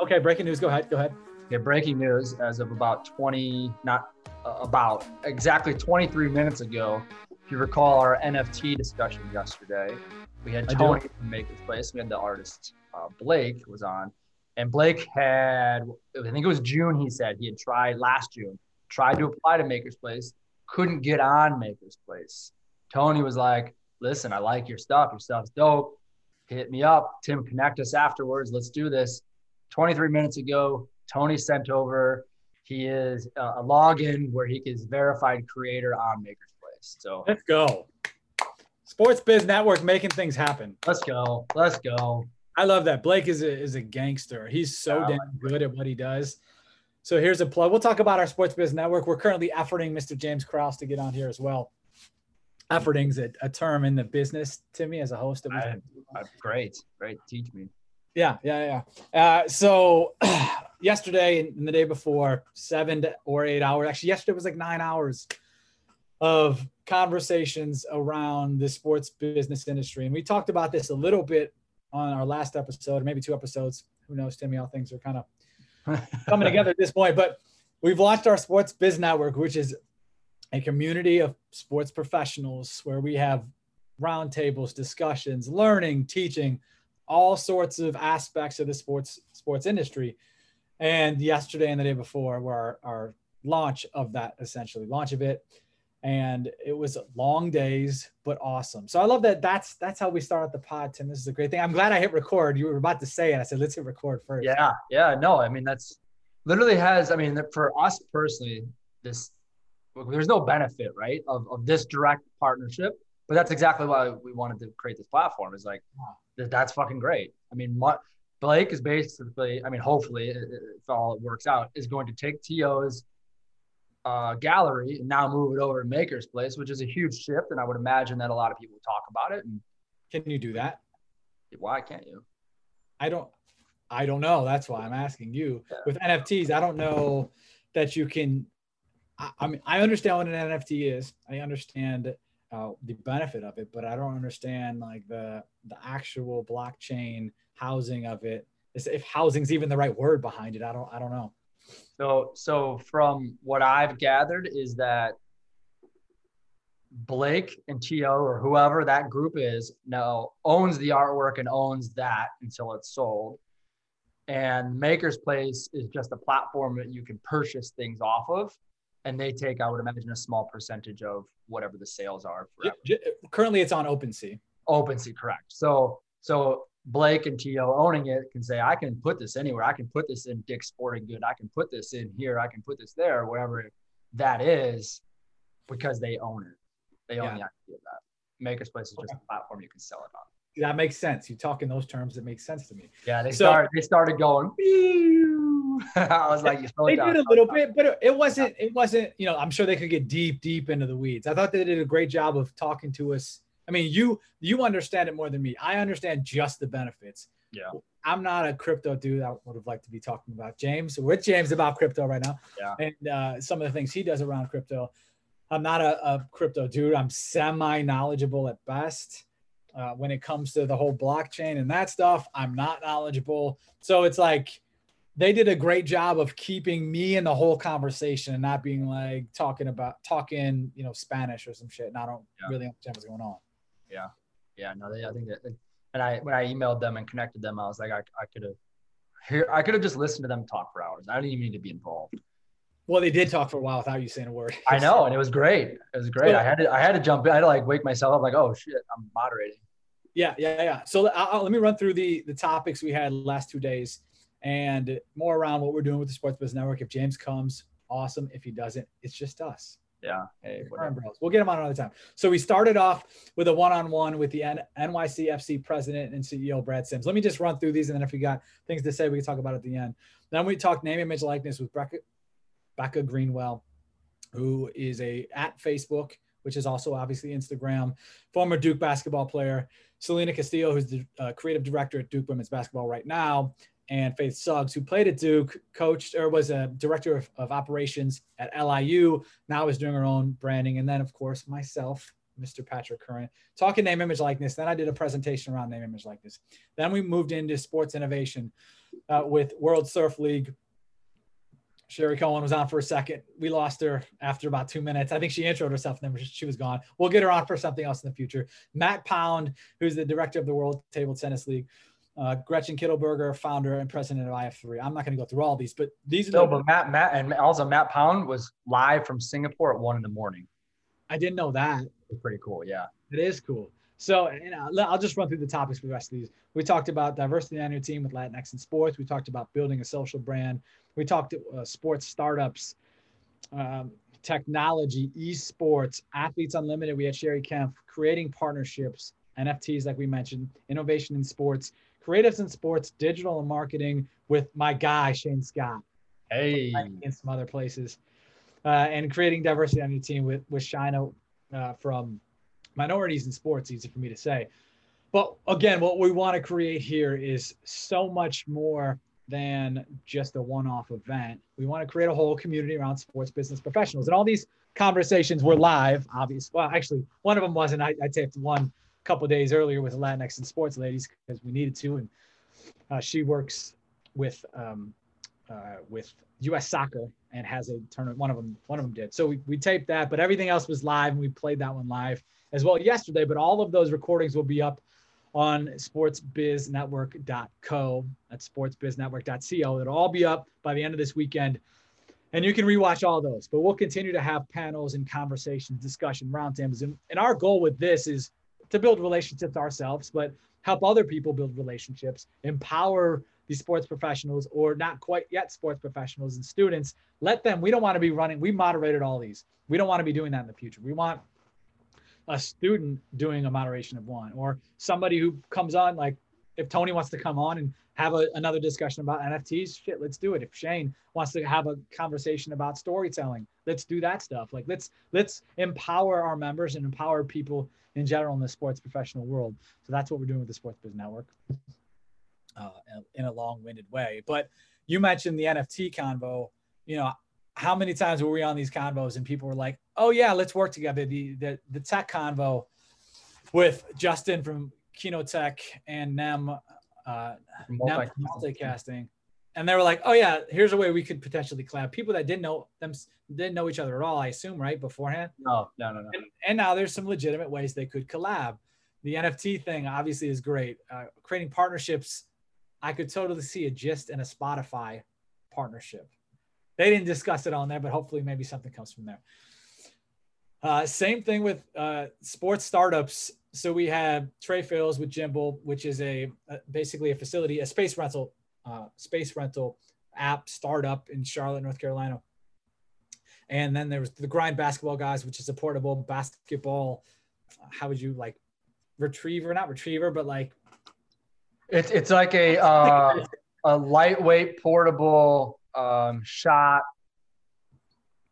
Okay, breaking news. Go ahead. Go ahead. Okay, breaking news as of about 20, not uh, about exactly 23 minutes ago. If you recall our NFT discussion yesterday, we had Tony from Maker's Place. We had the artist uh, Blake was on, and Blake had, I think it was June. He said he had tried last June, tried to apply to Maker's Place, couldn't get on Maker's Place. Tony was like, "Listen, I like your stuff. Your stuff's dope. Hit me up, Tim. Connect us afterwards. Let's do this." 23 minutes ago, Tony sent over. He is uh, a login where he is verified creator on Maker's Place. So Let's go. Sports Biz Network making things happen. let's go. Let's go. I love that. Blake is a, is a gangster. He's so Yeah, damn good at what he does. So here's a plug. We'll talk about our Sports Biz Network. We're currently efforting Mr. James Krause to get on here as well. Efforting's a, a term in the business to me as a host. Of I- Uh, great, great. Teach me. Yeah, yeah, yeah. Uh, so yesterday and the day before, seven or eight hours. Actually, yesterday was like nine hours of conversations around the sports business industry, and we talked about this a little bit on our last episode, or maybe two episodes. Who knows, Timmy? How things are kind of coming together at this point. But we've launched our Sports Biz Network, which is a community of sports professionals where we have roundtables, discussions, learning, teaching, all sorts of aspects of the sports sports industry. And yesterday and the day before were our, launch of that essentially launch of it. And it was long days, but awesome. So I love that. That's that's how we start out the pod, Tim. This is a great thing. I'm glad I hit record. You were about to say it. I said, let's hit record first. Yeah, yeah. No, I mean that's literally has. I mean, for us personally, this there's no benefit, right, of of this direct partnership. But that's exactly why we wanted to create this platform. Is like that- that's fucking great. I mean, Mu- Blake is basically. I mean, hopefully, if all it works out, is going to take To's uh, gallery and now move it over to Maker's Place, which is a huge shift. And I would imagine that a lot of people talk about it. And Can you do that? why can't you? I don't I don't know. That's why I'm asking you. Yeah. With NFTs, I don't know that you can I, I mean I understand what an NFT is. I understand uh, the benefit of it, but I don't understand like the the actual blockchain housing of it. If housing's even the right word behind it, I don't I don't know. So, so from what I've gathered is that Blake and To or whoever that group is now owns the artwork and owns that until it's sold. And Maker's Place is just a platform that you can purchase things off of, and they take, I would imagine, a small percentage of whatever the sales are for J- j- currently, it's on OpenSea. OpenSea, correct. So so Blake and To owning it can say, I can put this anywhere. I can put this in Dick's Sporting Good. I can put this in here. I can put this there, wherever that is, because they own it. They own Yeah. the idea of that. Maker's Place is just a platform you can sell it on. That makes sense. You talk in those terms, it makes sense to me. Yeah, they So- started. They started going. I was like, you slow it they down, did a little down. bit, but it- it wasn't. It wasn't. You know, I'm sure they could get deep, deep into the weeds. I thought they did a great job of talking to us. I mean, you you understand it more than me. I understand just the benefits. Yeah. I'm not a crypto dude. I would have liked to be talking about James with James about crypto right now. Yeah. And uh, some of the things he does around crypto. I'm not a, a crypto dude. I'm semi knowledgeable at best. Uh, when it comes to the whole blockchain and that stuff, I'm not knowledgeable. So it's like they did a great job of keeping me in the whole conversation and not being like talking about talking, you know, Spanish or some shit. And I don't Yeah. really understand what's going on. Yeah, Yeah. no, they, I think that, and I when I emailed them and connected them, I was like, I, I could have here, I could have just listened to them talk for hours. I didn't even need to be involved. Well, they did talk for a while without you saying a word. I know, and it was great. It was great. I had to, I had to jump in. I had to like wake myself up, like, oh shit, I'm moderating. Yeah, yeah, yeah. So I'll, I'll- let me run through the the topics we had last two days, and more around what we're doing with the Sports Business Network. If James comes, awesome. If he doesn't, it's just us. Yeah. Hey. We'll get him on another time. So we started off with a one-on-one with the N- NYCFC president and CEO Brad Sims. Let me just run through these, and then if we got things to say, we can talk about it at the end. Then we talked name, image, likeness with Becca, Becca Greenwell, who is a at Facebook, which is also obviously Instagram, former Duke basketball player. Selena Castillo, who's the uh, creative director at Duke Women's Basketball right now, and Faith Suggs, who played at Duke, coached or was a director of, of operations at LIU, now is doing her own branding. And then, of course, myself, Mr. Patrick Curran, talking name, image, likeness. Then I did a presentation around name, image, likeness. Then we moved into sports innovation. uh, with World Surf League. Sherry Cohen was on for a second. We lost her after about two minutes. I think she introed herself and then she was gone. We'll get her on for something else in the future. Matt Pound, who's the director of the World Table Tennis League. Uh, Gretchen Kittleberger, founder and president of IF3. I'm not going to go through all these, but these are no. The- but Matt, Matt, and also Matt Pound was live from Singapore at one in the morning. I didn't know that. It's pretty cool. Yeah, it is cool. So, you know, I'll just run through the topics for the rest of these. We talked about diversity on your team with Latinx in sports. We talked about building a social brand. We talked uh, sports startups, um, technology, esports, athletes unlimited. We had Sherry Kemp creating partnerships, NFTs, like we mentioned, innovation in sports, creatives in sports, digital and marketing with my guy Shane Scott. Hey, in some other places, uh, and creating diversity on your team with with Shina uh, from minorities in sports, easy for me to say. But again, what we want to create here is so much more than just a one-off event. We want to create a whole community around sports business professionals. And all these conversations were live, obviously. Well, actually, one of them wasn't. I, I taped one a couple days earlier with Latinx and sports ladies because we needed to. And uh, she works with um, uh, with U.S. Soccer and has a tournament. One of them, one of them did. So we, we taped that, but everything else was live, and we played that one live as well yesterday. But all of those recordings will be up on sportsbiznetwork.co. That's sportsbiznetwork.co. It'll all be up by the end of this weekend. And you can rewatch all those. But we'll continue to have panels and conversations, discussion, roundtables. And, and our goal with this is to build relationships ourselves, but help other people build relationships, empower these sports professionals or not quite yet sports professionals and students. Let them, we don't want to be running, we moderated all these. We don't want to be doing that in the future. We want a student doing a moderation of one or somebody who comes on like if tony wants to come on and have a, another discussion about nfts shit let's do it. If shane wants to have a conversation about storytelling let's do that stuff. Like let's let's empower our members and empower people in general in the sports professional world. So that's what we're doing with the sports biz network uh, in a long-winded way. But you mentioned the nft convo. You know how many times were we on these convos and people were like, "Oh yeah, let's work together." The the the tech convo with Justin from Kino Tech and Nem, uh, Nem multicasting, and they were like, "Oh yeah, here's a way we could potentially collab." People that didn't know them didn't know each other at all, I assume, right beforehand. No, no, no, no. And, and now there's some legitimate ways they could collab. The NFT thing obviously is great. Uh, creating partnerships, I could totally see a Gist and a Spotify partnership they didn't discuss it on there, but hopefully maybe something comes from there. Uh, same thing with uh, sports startups. So we have Trey Fields with Jimble, which is a, a, basically a facility, a space rental, uh, space rental app startup in Charlotte, North Carolina. And then there was the Grind Basketball guys, which is a portable basketball. How would you like retriever? Not retriever, but like it's it's like a uh, a lightweight portable um, shot.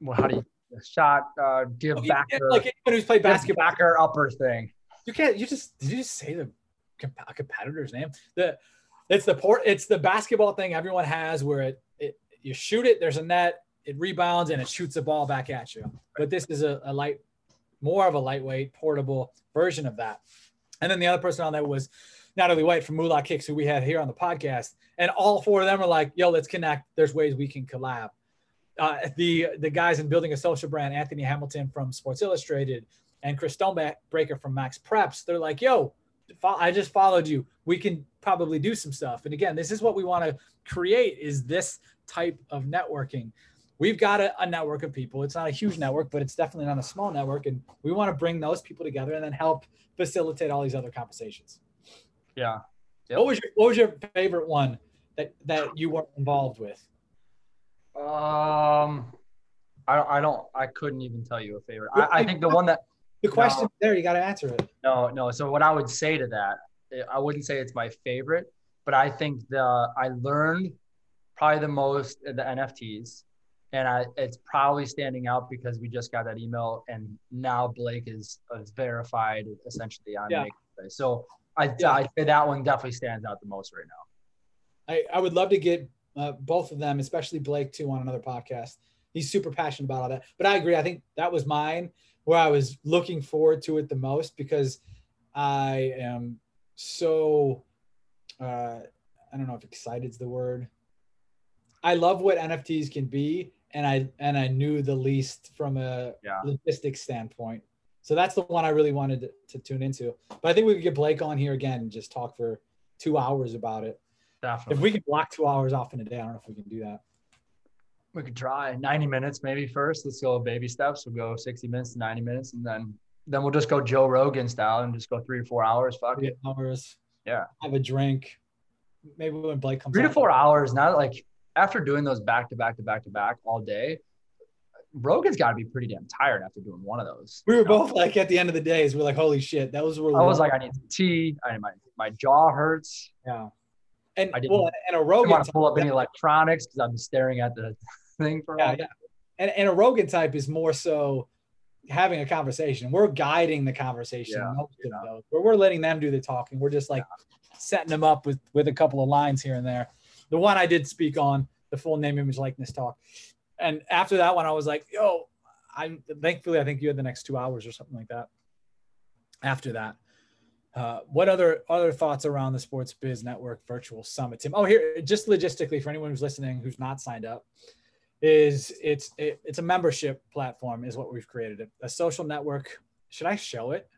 Well, how do you shot uh, give back like anyone who's played basketball backer upper thing? You can't. You just did you just say the comp- competitor's name? The it's the port. It's the basketball thing everyone has where it, it you shoot it. There's a net. It rebounds and it shoots a ball back at you. But this is a, a light, more of a lightweight, portable version of that. And then the other person on that was Natalie White from Moolah Kicks, who we had here on the podcast, and all four of them are like, "Yo, let's connect. There's ways we can collab." Uh, the the guys in building a social brand, Anthony Hamilton from Sports Illustrated, and Chris Stonebreaker from MaxPreps, they're like, "Yo, I just followed you. We can probably do some stuff." And again, this is what we want to create: is this type of networking. We've got a, a network of people. It's not a huge network, but it's definitely not a small network, and we want to bring those people together and then help facilitate all these other conversations. Yeah. Yep. What was your What was your favorite one that that you weren't involved with? Um, I don't. I don't I couldn't even tell you a favorite. I, I think the one that the question no, there you got to answer it. No, no. So what I would say to that, I wouldn't say it's my favorite, but I think the I learned probably the most the NFTs, and I it's probably standing out because we just got that email, and now Blake is, is verified essentially on yeah. Maker's Place. So I yeah. I'd say that one definitely stands out the most right now. I, I would love to get uh, both of them, especially Blake, too, on another podcast. He's super passionate about all that. But I agree. I think that was mine where I was looking forward to it the most because I am so uh, I don't know if excited's the word. I love what NFTs can be, and I and I knew the least from a Yeah. logistics standpoint. So that's the one I really wanted to, to tune into. But I think we could get Blake on here again and just talk for two hours about it. Definitely. If we can block two hours off in a day, I don't know if we can do that. we could try 90 minutes maybe first. Let's go baby steps. We'll go 60 minutes to 90 minutes, and then then we'll just go Joe Rogan style and just go three or four hours. Fuck Three it. hours. Yeah. Have a drink. Maybe when Blake comes Three to four hours. Not like after doing those back to back to back to back all day. Rogan's got to be pretty damn tired after doing one of those. We were you know? both like at the end of the days, we are like, holy shit, that was I was like, I need some tea. I my my jaw hurts. yeah. And I didn't- well, and a I Rogan don't want to pull up any electronics because I'm staring at the thing for yeah, yeah. And, and a Rogan type is more so having a conversation. We're guiding the conversation. Yeah, most of yeah. those. Where we're letting them do the talking. We're just like setting them up with with a couple of lines here and there. The one I did speak on, the full name, image, likeness talk. And after that one, I was like, yo, I'm thankfully I think you had the next two hours or something like that. After that. Uh, what other other thoughts around the Sports Biz Network Virtual Summit, Tim? Oh, here, just logistically for anyone who's listening who's not signed up, is it's it, it's a membership platform is what we've created. A, a social network. Should i show it?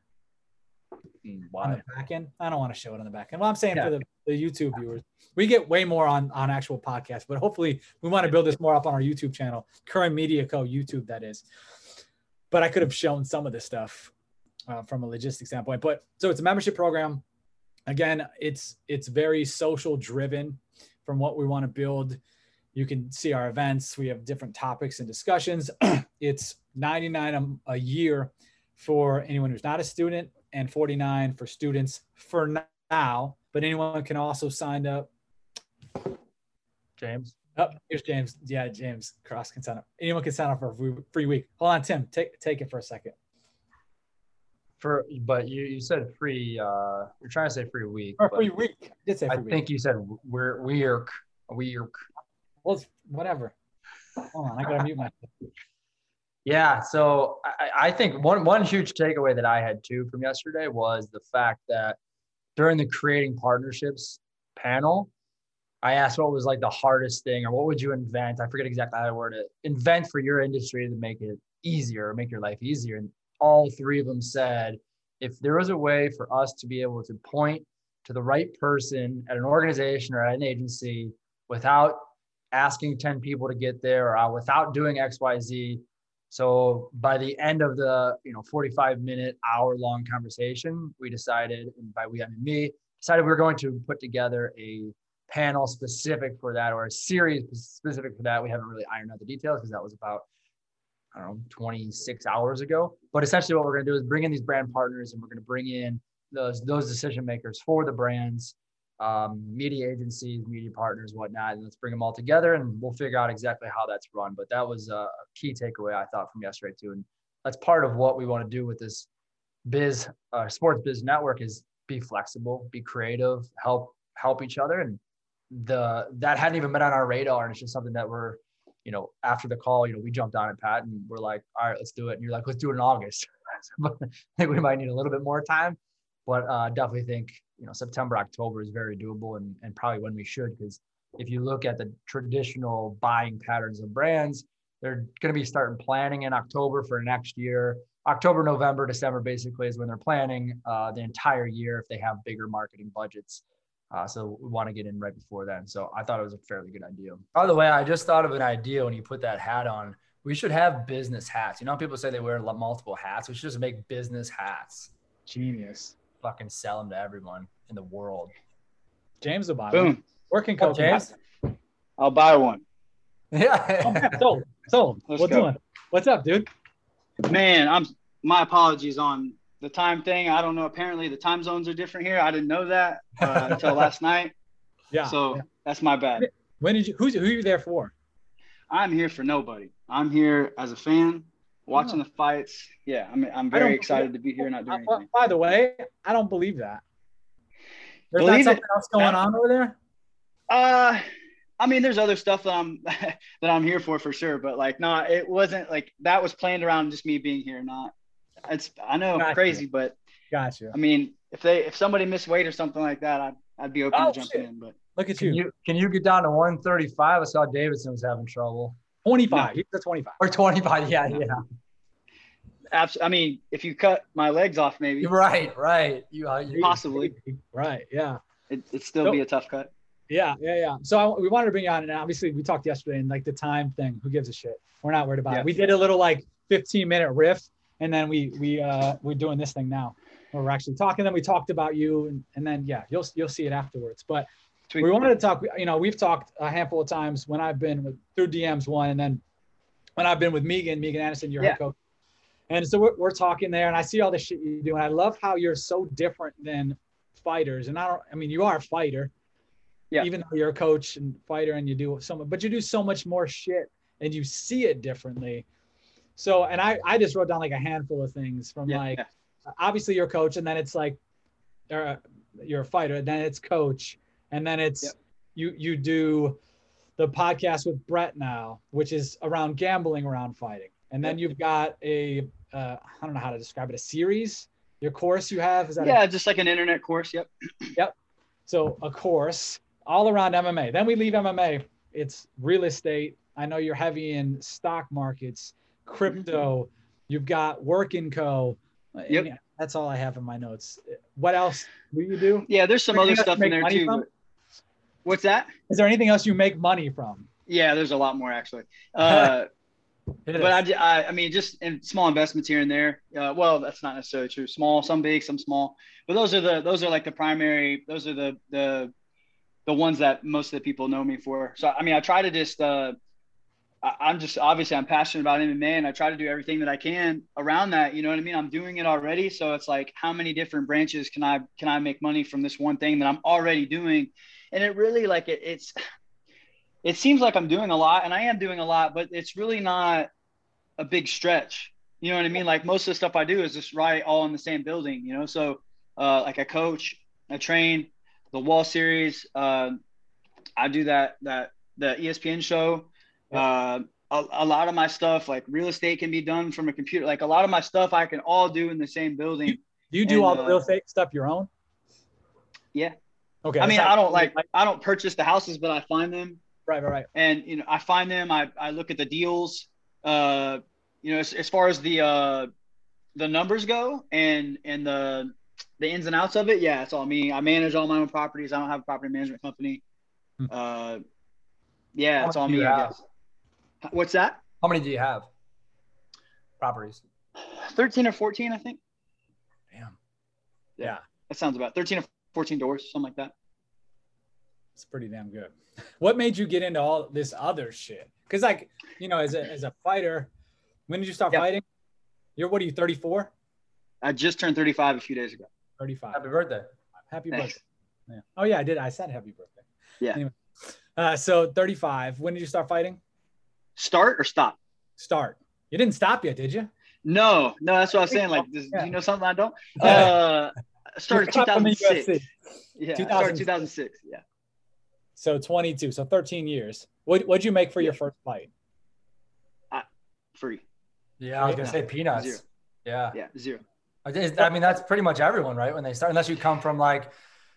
Mm, on the back end? I don't want to show it on the back end. Well i'm saying Yeah. for the, the youtube viewers we get way more on on actual podcasts but hopefully we want to build this more up on our youtube channel. Curran media co youtube that is. But i could have shown some of this stuff uh, from a logistics standpoint. But so it's a membership program. Again it's it's very social driven from what we want to build. You can see our events. We have different topics and discussions. It's 99 a, a year for anyone who's not a student and 49 for students for now. But anyone can also sign up. James. oh here's james. Yeah james Krause can sign up. Anyone can sign up for a free- free week. Hold on tim. Take take it for a second For but you you said free. uh You're trying to say free week. for free week I did say I week think you said we're weirk weirk. well it's whatever hold on i gotta mute myself Yeah. So I, I think one one huge takeaway that I had too from yesterday was the fact that during the creating partnerships panel, I asked what was like the hardest thing or what would you invent? I forget exactly how I worded it. Invent for your industry to make it easier, or make your life easier. And all three of them said, if there was a way for us to be able to point to the right person at an organization or at an agency without asking 10 people to get there or uh, without doing XYZ. So by the end of the, you know, 45 minute, hour long conversation, we decided, and by we, I mean me, decided we were going to put together a panel specific for that or a series specific for that. We haven't really ironed out the details because that was about, I don't know, 26 hours ago. But essentially what we're going to do is bring in these brand partners and we're going to bring in those, those decision makers for the brands um, media agencies, media partners, whatnot, and let's bring them all together and we'll figure out exactly how that's run. But that was a key takeaway I thought from yesterday too, and that's part of what we want to do with this biz uh, sports biz network is be flexible, be creative, help help each other, and the that hadn't even been on our radar, and it's just something that we're you know after the call, you know, we jumped on it, Pat, and we're like, all right, let's do it, and you're like, let's do it in August. I think we might need a little bit more time, but uh, definitely think you know September October is very doable and and probably when we should because if you look at the traditional buying patterns of brands they're going to be starting planning in October for next year. October November December basically is when they're planning uh, the entire year if they have bigger marketing budgets uh, so we want to get in right before then so I thought it was a fairly good idea by the way I just thought of an idea when you put that hat on we should have business hats you know how people say they wear multiple hats we should just make business hats genius fucking sell them to everyone in the world. james will buy one. Boom. working Oh, coach James? I'll buy one. Yeah. sold sold Let's what's go. doing what's up dude Man, I'm my apologies on the time thing. I don't know. Apparently the time zones are different here. I didn't know that uh, until last night. yeah So that's my bad. when did you who's who are you there for I'm here for nobody. I'm here as a fan, watching the fights. Yeah, I'm I'm very excited to be here, not doing anything. by the way i don't believe that there's Believe not it. something else going on over there Uh I mean, there's other stuff that I'm that I'm here for for sure, but like, no, it wasn't like that was planned around just me being here. Not, it's I know Gotcha. crazy, but gotcha I mean, if they if somebody missed weight or something like that, I'd I'd be open Oh, to jumping shit. in. But Look at Can you. you can you get down to 135? I saw Davidson was having trouble. 25. He's at 25. Or 25. Yeah, yeah. abs- I mean, if you cut my legs off, maybe You're right, right. You, uh, possibly Right. Yeah. it, it'd still be a tough cut. Yeah. Yeah. Yeah. So I, we wanted to bring you on, and obviously we talked yesterday, and like the time thing. Who gives a shit? We're not worried about Yeah. it. We did a little like 15 minute riff, and then we we uh we're doing this thing now. Where we're actually talking. Then we talked about you, and, and then yeah, you'll you'll see it afterwards. But Sweet. we wanted to talk. You know, we've talked a handful of times when I've been with, through DMs one, and then when I've been with Megan, Megan Anderson, your Yeah. head coach. And so we're, we're talking there, and I see all the shit you do, and I love how you're so different than fighters. And I don't, I mean, you are a fighter, Yeah. Even though you're a coach and fighter, and you do so much, but you do so much more shit, and you see it differently. So, and I, I just wrote down like a handful of things from Yeah, like, obviously you're coach, and then it's like, uh, you're a fighter, and then it's coach, and then it's Yep. you you do the podcast with Brett now, which is around gambling around fighting, and then you've got a uh, I don't know how to describe it, a series. Your course you have is that a- Yeah, just like an internet course. Yep. yep. so a course all around MMA. Then we leave MMA. It's real estate. I know you're heavy in stock markets, crypto. You've got Work and Co. Yep. Yeah, that's all I have in my notes. What else do you do? Yeah, there's some other stuff in there too. from? What's that? Is there anything else you make money from? Yeah, there's a lot more actually. Uh, but I, I, mean, just in small investments here and there. Uh, well, that's not necessarily true. Small, some big, some small. But those are the those are like the primary. Those are the the the ones that most of the people know me for. So I mean, I try to just. Uh, I'm just obviously I'm passionate about MMA, and I try to do everything that I can around that. You know what I mean? I'm doing it already, so it's like, how many different branches can I can I make money from this one thing that I'm already doing? And it really like it, it's it seems like I'm doing a lot, and I am doing a lot, but it's really not a big stretch. You know what I mean? Like most of the stuff I do is just right all in the same building. You know, so uh, like I coach, I train, the Wall Series. Uh, I do that that the ESPN show. Uh, a, a lot of my stuff, like real estate, can be done from a computer. Like a lot of my stuff, I can all do in the same building. Do you do And, all the uh, real estate stuff your own? Yeah. Okay. I mean, I don't like I don't purchase the houses, but I find them Right, right, right. and you know i find them i, I look at the deals uh you know as, as far as the uh the numbers go and and the the ins and outs of it yeah it's all me i manage all my own properties i don't have a property management company Hmm. uh yeah it's all me i guess what's that How many do you have? Properties. 13 or 14 i think Damn. Yeah. Yeah, that sounds about 13 or 14 doors something like that it's pretty damn good. What made you get into all this other shit? Because like, you know, as a as a fighter, when did you start Yeah. fighting? You're what are you, 34? i just turned 35 a few days ago 35. Happy birthday. Happy Thanks. birthday. Yeah. Oh yeah, I did. I said happy birthday. Yeah. Anyway. Uh, so 35. When did you start fighting? Start or stop Start. You didn't stop yet, did you? no no that's what i was saying like does, Yeah. do you know something i don't uh started You're from the 2006 Yeah, 2000 started 2006. Yeah. So 22. So 13 years. What what'd you make for your first fight? Free. Yeah, I was gonna say peanuts. Zero. Yeah. Yeah. Zero. I mean, that's pretty much everyone, right? When they start, unless you come from like a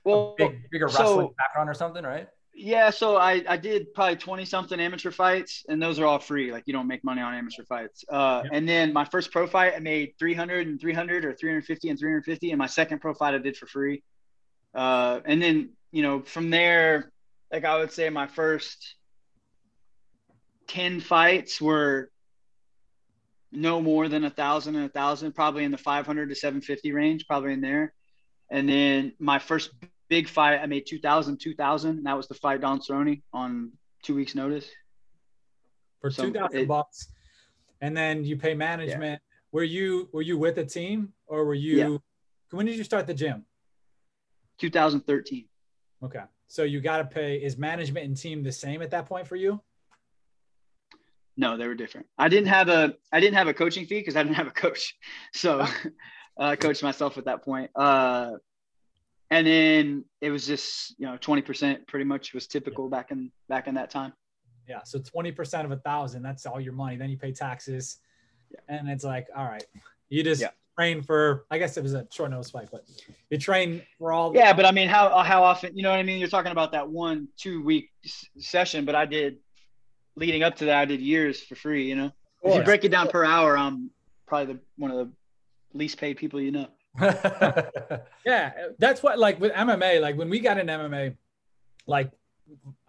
Well, big, bigger so- wrestling background or something, right? Yeah. So I, I did probably 20 something amateur fights, and those are all free. Like you don't make money on amateur fights. Uh, Yep. And then my first pro fight, I made 300 and 300 or 350 and 350. And my second pro fight, I did for free. Uh, and then, you know, from there, like I would say my first 10 fights were no more than a thousand and a thousand, probably in the 500 to 750 range, probably in there. And then my first big fight, I made 2000, 2000. And that was the fight Don Cerrone on two weeks notice. For So 2000 it- bucks. And then you pay management. Were you were you with a team or were you Yeah. when did you start the gym? 2013. Okay. So you got to pay. Is management and team the same at that point for you? No, they were different. I didn't have a I didn't have a coaching fee because I didn't have a coach. So I coached myself at that point. Uh, and then it was just you know 20% pretty much was typical back in back in that time. Yeah. So 20% of a thousand, that's all your money. Then you pay taxes. And it's like, all right, you just, Yeah. train for. I guess it was a short notice fight, but you train for all. Yeah, but I mean, how how often? You know what I mean? You're talking about that one two week s- session, but I did leading up to that. I did years for free. You know, if you break it down per hour, I'm probably the one of the least paid people you know. yeah, that's what like with MMA. Like when we got in MMA, like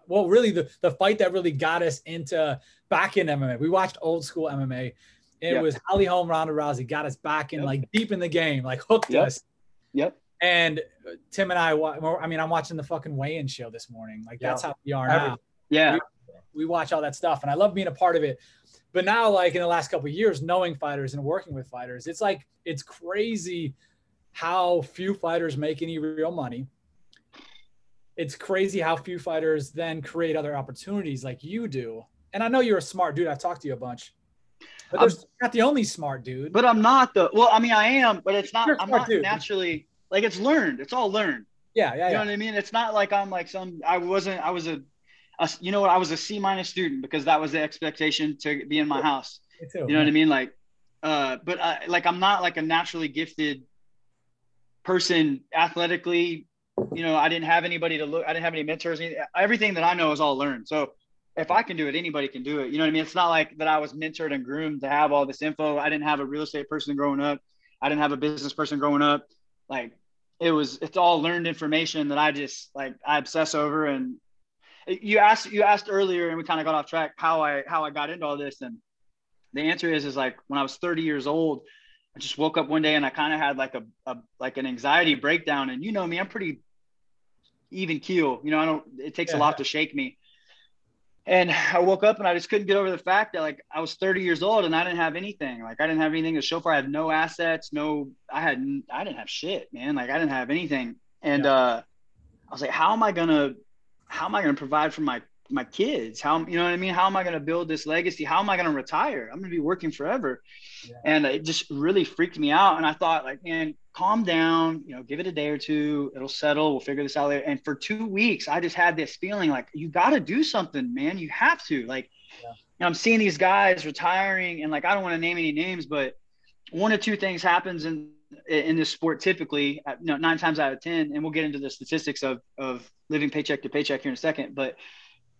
well, really the the fight that really got us into back in MMA. We watched old school MMA. It Yep. was Holly Holm, Ronda Rousey got us back in Yep. like deep in the game, like hooked Yep. us. Yep. And Tim and I, I mean, I'm watching the fucking weigh-in show this morning. Like that's how we are now. Yeah. We watch all that stuff, and I love being a part of it. But now, like in the last couple of years, knowing fighters and working with fighters, it's like it's crazy how few fighters make any real money. It's crazy how few fighters then create other opportunities like you do. And I know you're a smart dude. I've talked to you a bunch. But I'm- there's not the only smart dude. But I'm not the. Well, I mean, I am, but it's not. I'm not dude. naturally like it's learned. It's all learned. yeah, yeah, You know yeah. what I mean? It's not like I'm like some. I wasn't. I was a. a you know what? I was a C minus student because that was the expectation to be in my house. Too. You know what I mean? Like, uh, but I, like I'm not like a naturally gifted person athletically. You know, I didn't have anybody to look. I didn't have any mentors. Everything that I know is all learned. So if I can do it, anybody can do it. You know what I mean? It's not like that I was mentored and groomed to have all this info. I didn't have a real estate person growing up. I didn't have a business person growing up. Like it was, it's all learned information that I just like I obsess over. And you asked, you asked earlier, and we kind of got off track how I how I got into all this. And the answer is is like when I was 30 years old, I just woke up one day and I kind of had like a, a like an anxiety breakdown. And you know me, I'm pretty even keel. You know, I don't. It takes Yeah. a lot to shake me. And I woke up and I just couldn't get over the fact that like I was 30 years old and I didn't have anything. Like I didn't have anything to show for. I had no assets. No, I had. I didn't have shit, man. Like I didn't have anything. And Yeah. uh, I was like, how am I gonna? How am I gonna provide for my my kids? How you know what I mean? How am I gonna build this legacy? How am I gonna retire? I'm gonna be working forever. Yeah. And it just really freaked me out. And I thought, like, man, calm down. You know, give it a day or two. It'll settle. We'll figure this out later. And for two weeks, I just had this feeling like you got to do something, man. You have to. Like, Yeah. I'm seeing these guys retiring, and like, I don't want to name any names, but one or two things happens in in this sport typically. uh, You know, nine times out of ten, and we'll get into the statistics of of living paycheck to paycheck here in a second. But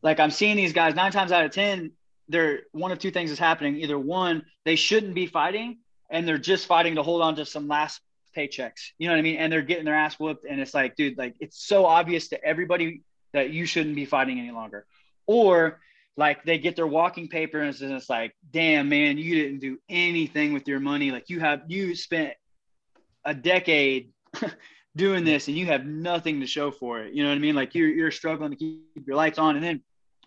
like, I'm seeing these guys nine times out of ten they're one of two things is happening. Either one, they shouldn't be fighting and they're just fighting to hold on to some last paychecks. You know what I mean? And they're getting their ass whooped. And it's like, dude, like it's so obvious to everybody that you shouldn't be fighting any longer. Or like they get their walking paper and it's, and it's like, damn, man, you didn't do anything with your money. Like you have, you spent a decade doing this and you have nothing to show for it. You know what I mean? Like you're, you're struggling to keep your lights on. And then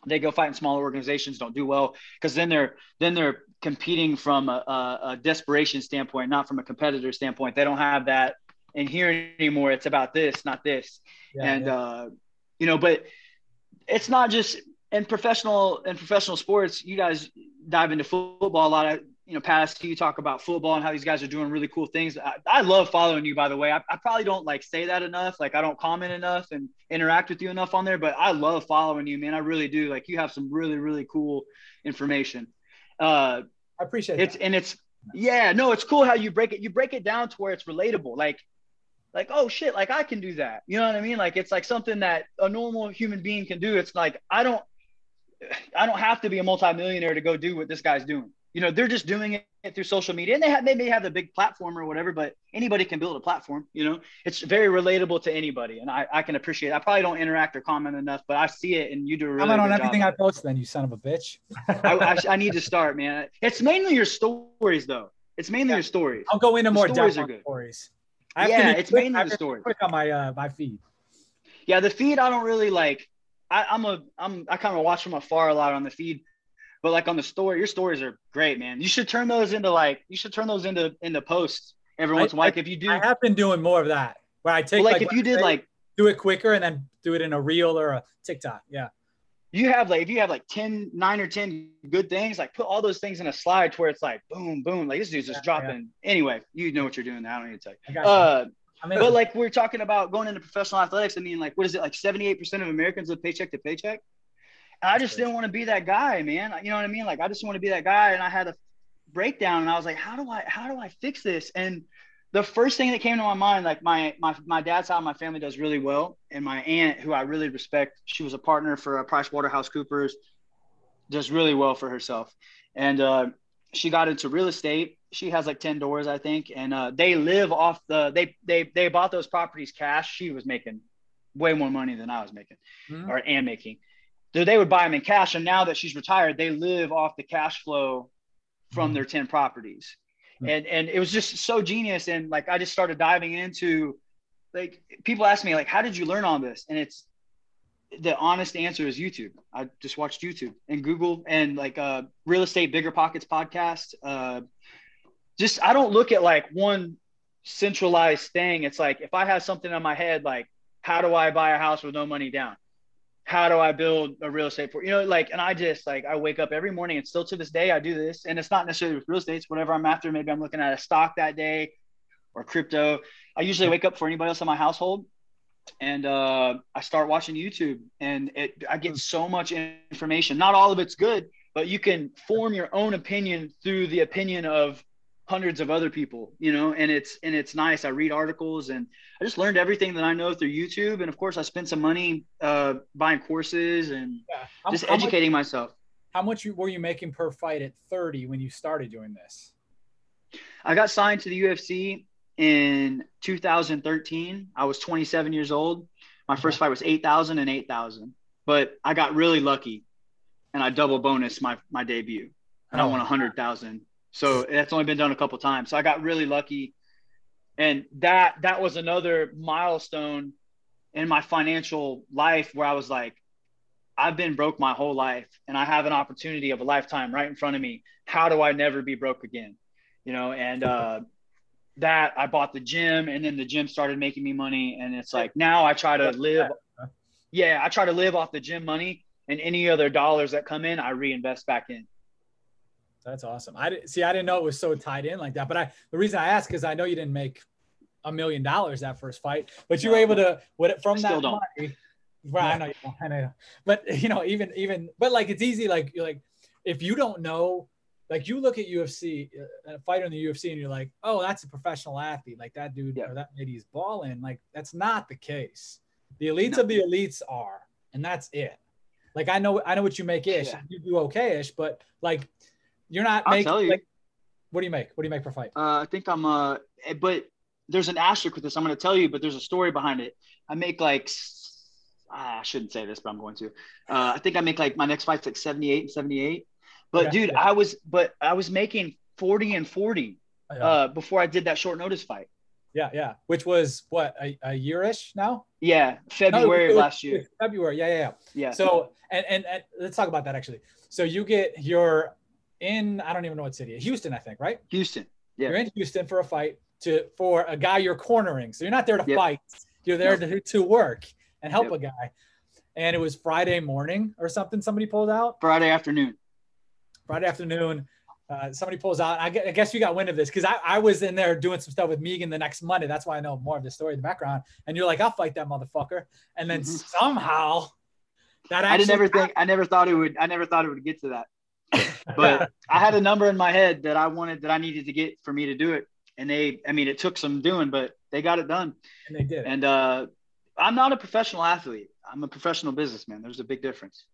they go fight in smaller organizations, don't do well because then they're then they're competing from a, a, a desperation standpoint, not from a competitor standpoint. They don't have that in here anymore. It's about this, not this. Yeah, and yeah. uh, you know, but it's not just in professional in professional sports. You guys dive into football a lot. You know, past you talk about football and how these guys are doing really cool things. I, I love following you, by the way. I, I probably don't like say that enough. Like I don't comment enough and interact with you enough on there, but I love following you, man. I really do. Like you have some really, really cool information. Uh, I appreciate it. and it's yeah, no, it's cool how you break it. You break it down to where it's relatable. Like, like oh shit, like I can do that. You know what I mean? Like it's like something that a normal human being can do. It's like I don't, I don't have to be a multimillionaire to go do what this guy's doing. You know, they're just doing it through social media, and they have maybe have the big platform or whatever. But anybody can build a platform. You know, it's very relatable to anybody, and I, I can appreciate. It. I probably don't interact or comment enough, but I see it, and you do a really Comment on everything I post, then you son of a bitch. I, I, I need to start, man. It's mainly your stories, though. It's mainly Yeah. your stories. I'll go into The more stories depth are on good. stories. I have to Yeah, be it's quick- mainly the to story. Quick on my uh, my feed. Yeah, the feed I don't really like. I, I'm a I'm I kind of watch from afar a lot on the feed, but like on the story, your stories are great, man. You should turn those into like you should turn those into into posts every once in a while. Like if you do, I have been doing more of that, where I take well, like like, if you did like do it quicker and then do it in a reel or a TikTok. Yeah, you have like if you have like 10 9 or 10 good things like put all those things in a slide to where it's like boom boom like this dude's just Yeah, dropping anyway you know what you're doing now i don't need to tell you I got you. uh but like we're talking about going into professional athletics i mean like what is it like 78% of americans live paycheck to paycheck i just didn't want to be that guy man you know what i mean like i just want to be that guy and i had a breakdown and i was like how do i how do i fix this and the first thing that came to my mind, like my my my dad's side of my family does really well, and my aunt, who I really respect, she was a partner for uh, Price Waterhouse Coopers, does really well for herself, and uh, she got into real estate. She has like ten doors, I think, and uh, they live off the they they they bought those properties cash. She was making way more money than I was making, mm-hmm. or am making. So they would buy them in cash, and now that she's retired, they live off the cash flow from mm-hmm. their ten properties. Hmm. and and it was just so genius and like i just started diving into like people ask me like how did you learn all this? And it's the honest answer is youtube. I just watched youtube and google and like uh real estate BiggerPockets podcast. Uh just i don't look at like one centralized thing. It's like if i have something in my head like how do i buy a house with no money down how do I build a real estate for you know like and I just like I wake up every morning and still to this day I do this and it's not necessarily with real estate it's whatever I'm after maybe I'm looking at a stock that day or crypto. I usually wake up for anybody else in my household and uh, I start watching YouTube and it I get so much information. Not all of it's good but you can form your own opinion through the opinion of hundreds of other people you know and it's and it's nice. I read articles and i just learned everything that i know through youtube. And of course i spent some money uh, buying courses and yeah. how, just how educating much, myself. How much were you making per fight at 30 when you started doing this? I got signed to the ufc in 2013 i was 27 years old. My first fight was 8000 and 8000 but i got really lucky and i double bonus my my debut. And oh. i won 100000 so that's only been done a couple times. So I got really lucky, and that that was another milestone in my financial life where I was like, I've been broke my whole life, and I have an opportunity of a lifetime right in front of me. How do I never be broke again? You know, and uh, that I bought the gym, and then the gym started making me money, and it's like now I try to live. Yeah, I try to live off the gym money, and any other dollars that come in, I reinvest back in. That's awesome. I see. I didn't know it was so tied in like that. But I, the reason I asked because I know you didn't make a million dollars that first fight, but you were able to what from that don't. money. Well, yeah. I know, I know, but you know, even even, but like it's easy. Like you're like, if you don't know, like you look at UFC, uh, a fighter in the UFC, and you're like, oh, that's a professional athlete. Like that dude yeah. or that lady's balling. Like that's not the case. The elites no. of the elites are, and that's it. Like I know, I know what you make ish. Yeah. You do okay ish, but like you're not I'll making. You. Like, what do you make? What do you make per fight? Uh, I think I'm. Uh, eh, but there's an asterisk with this. I'm going to tell you, but there's a story behind it. I make like. Ah, I shouldn't say this, but I'm going to. Uh, I think I make like my next fight's like 78 and 78. But okay, dude, yeah. I was but I was making 40 and 40 yeah. uh, before I did that short notice fight. Yeah, yeah. Which was what a, a yearish now? Yeah, February no, last year. February. Yeah, yeah, yeah. Yeah. So and, and and let's talk about that actually. So you get your in I don't even know what city, Houston, I think, right? Houston. Yeah. You're in Houston for a fight to for a guy you're cornering. So you're not there to yep. fight. You're there to, to work and help yep. a guy. And it was Friday morning or something. Somebody pulled out. Friday afternoon. Friday afternoon. Uh, somebody pulls out. I guess you got wind of this because I, I was in there doing some stuff with Megan the next Monday. That's why I know more of the story in the background. And you're like, I'll fight that motherfucker. And then mm-hmm. somehow that I didn't never think I never thought it would I never thought it would get to that but I had a number in my head that I wanted that I needed to get for me to do it. And they, I mean, it took some doing, but they got it done. And they did. And uh, I'm not a professional athlete. I'm a professional businessman. There's a big difference.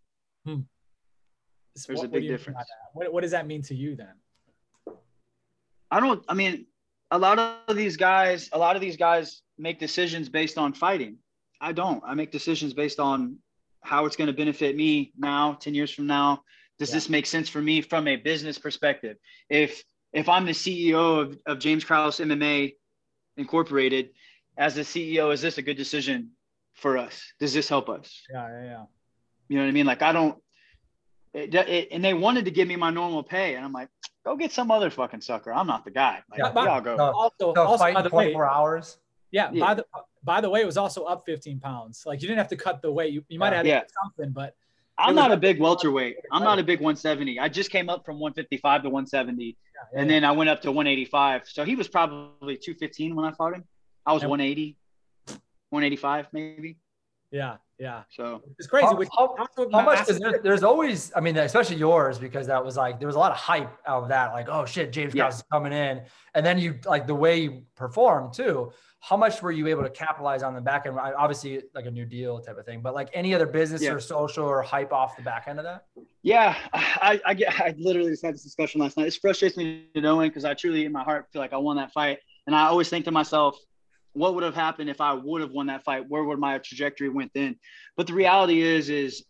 Hmm. There's what, a big difference. What, what does that mean to you then? I don't, I mean, a lot of these guys, a lot of these guys make decisions based on fighting. I don't. I make decisions based on how it's going to benefit me now, 10 years from now, does yeah. this make sense for me from a business perspective? If if I'm the CEO of, of James Krause MMA Incorporated, as the CEO, is this a good decision for us? Does this help us? Yeah, yeah, yeah. You know what I mean? Like I don't. It, it, and they wanted to give me my normal pay, and I'm like, go get some other fucking sucker. I'm not the guy. Like, yeah, by, y'all go. No, also, no, also by the 24 way, hours. Yeah, yeah, By the by the way, it was also up 15 pounds. Like you didn't have to cut the weight. You, you might have yeah. something, but I'm not a big welterweight. I'm not a big 170. I just came up from 155 to 170, yeah, yeah, and then I went up to 185. So he was probably 215 when I fought him. I was 180, 185 maybe. Yeah, Yeah. So it's crazy. How, Which- how- how much? ass- there, there's always, I mean, especially yours, because that was like there was a lot of hype out of that. Like, oh shit, James Yeah. Krause is coming in, and then you like the way you perform too. How much were you able to capitalize on the back end? Obviously, like a new deal type of thing, but like any other business Yeah. or social or hype off the back end of that. yeah, I, I get. I literally just had this discussion last night. It frustrates me to no end because I truly, in my heart, feel like I won that fight, and I always think to myself, what would have happened if I would have won that fight? Where would my trajectory went then? But the reality is, is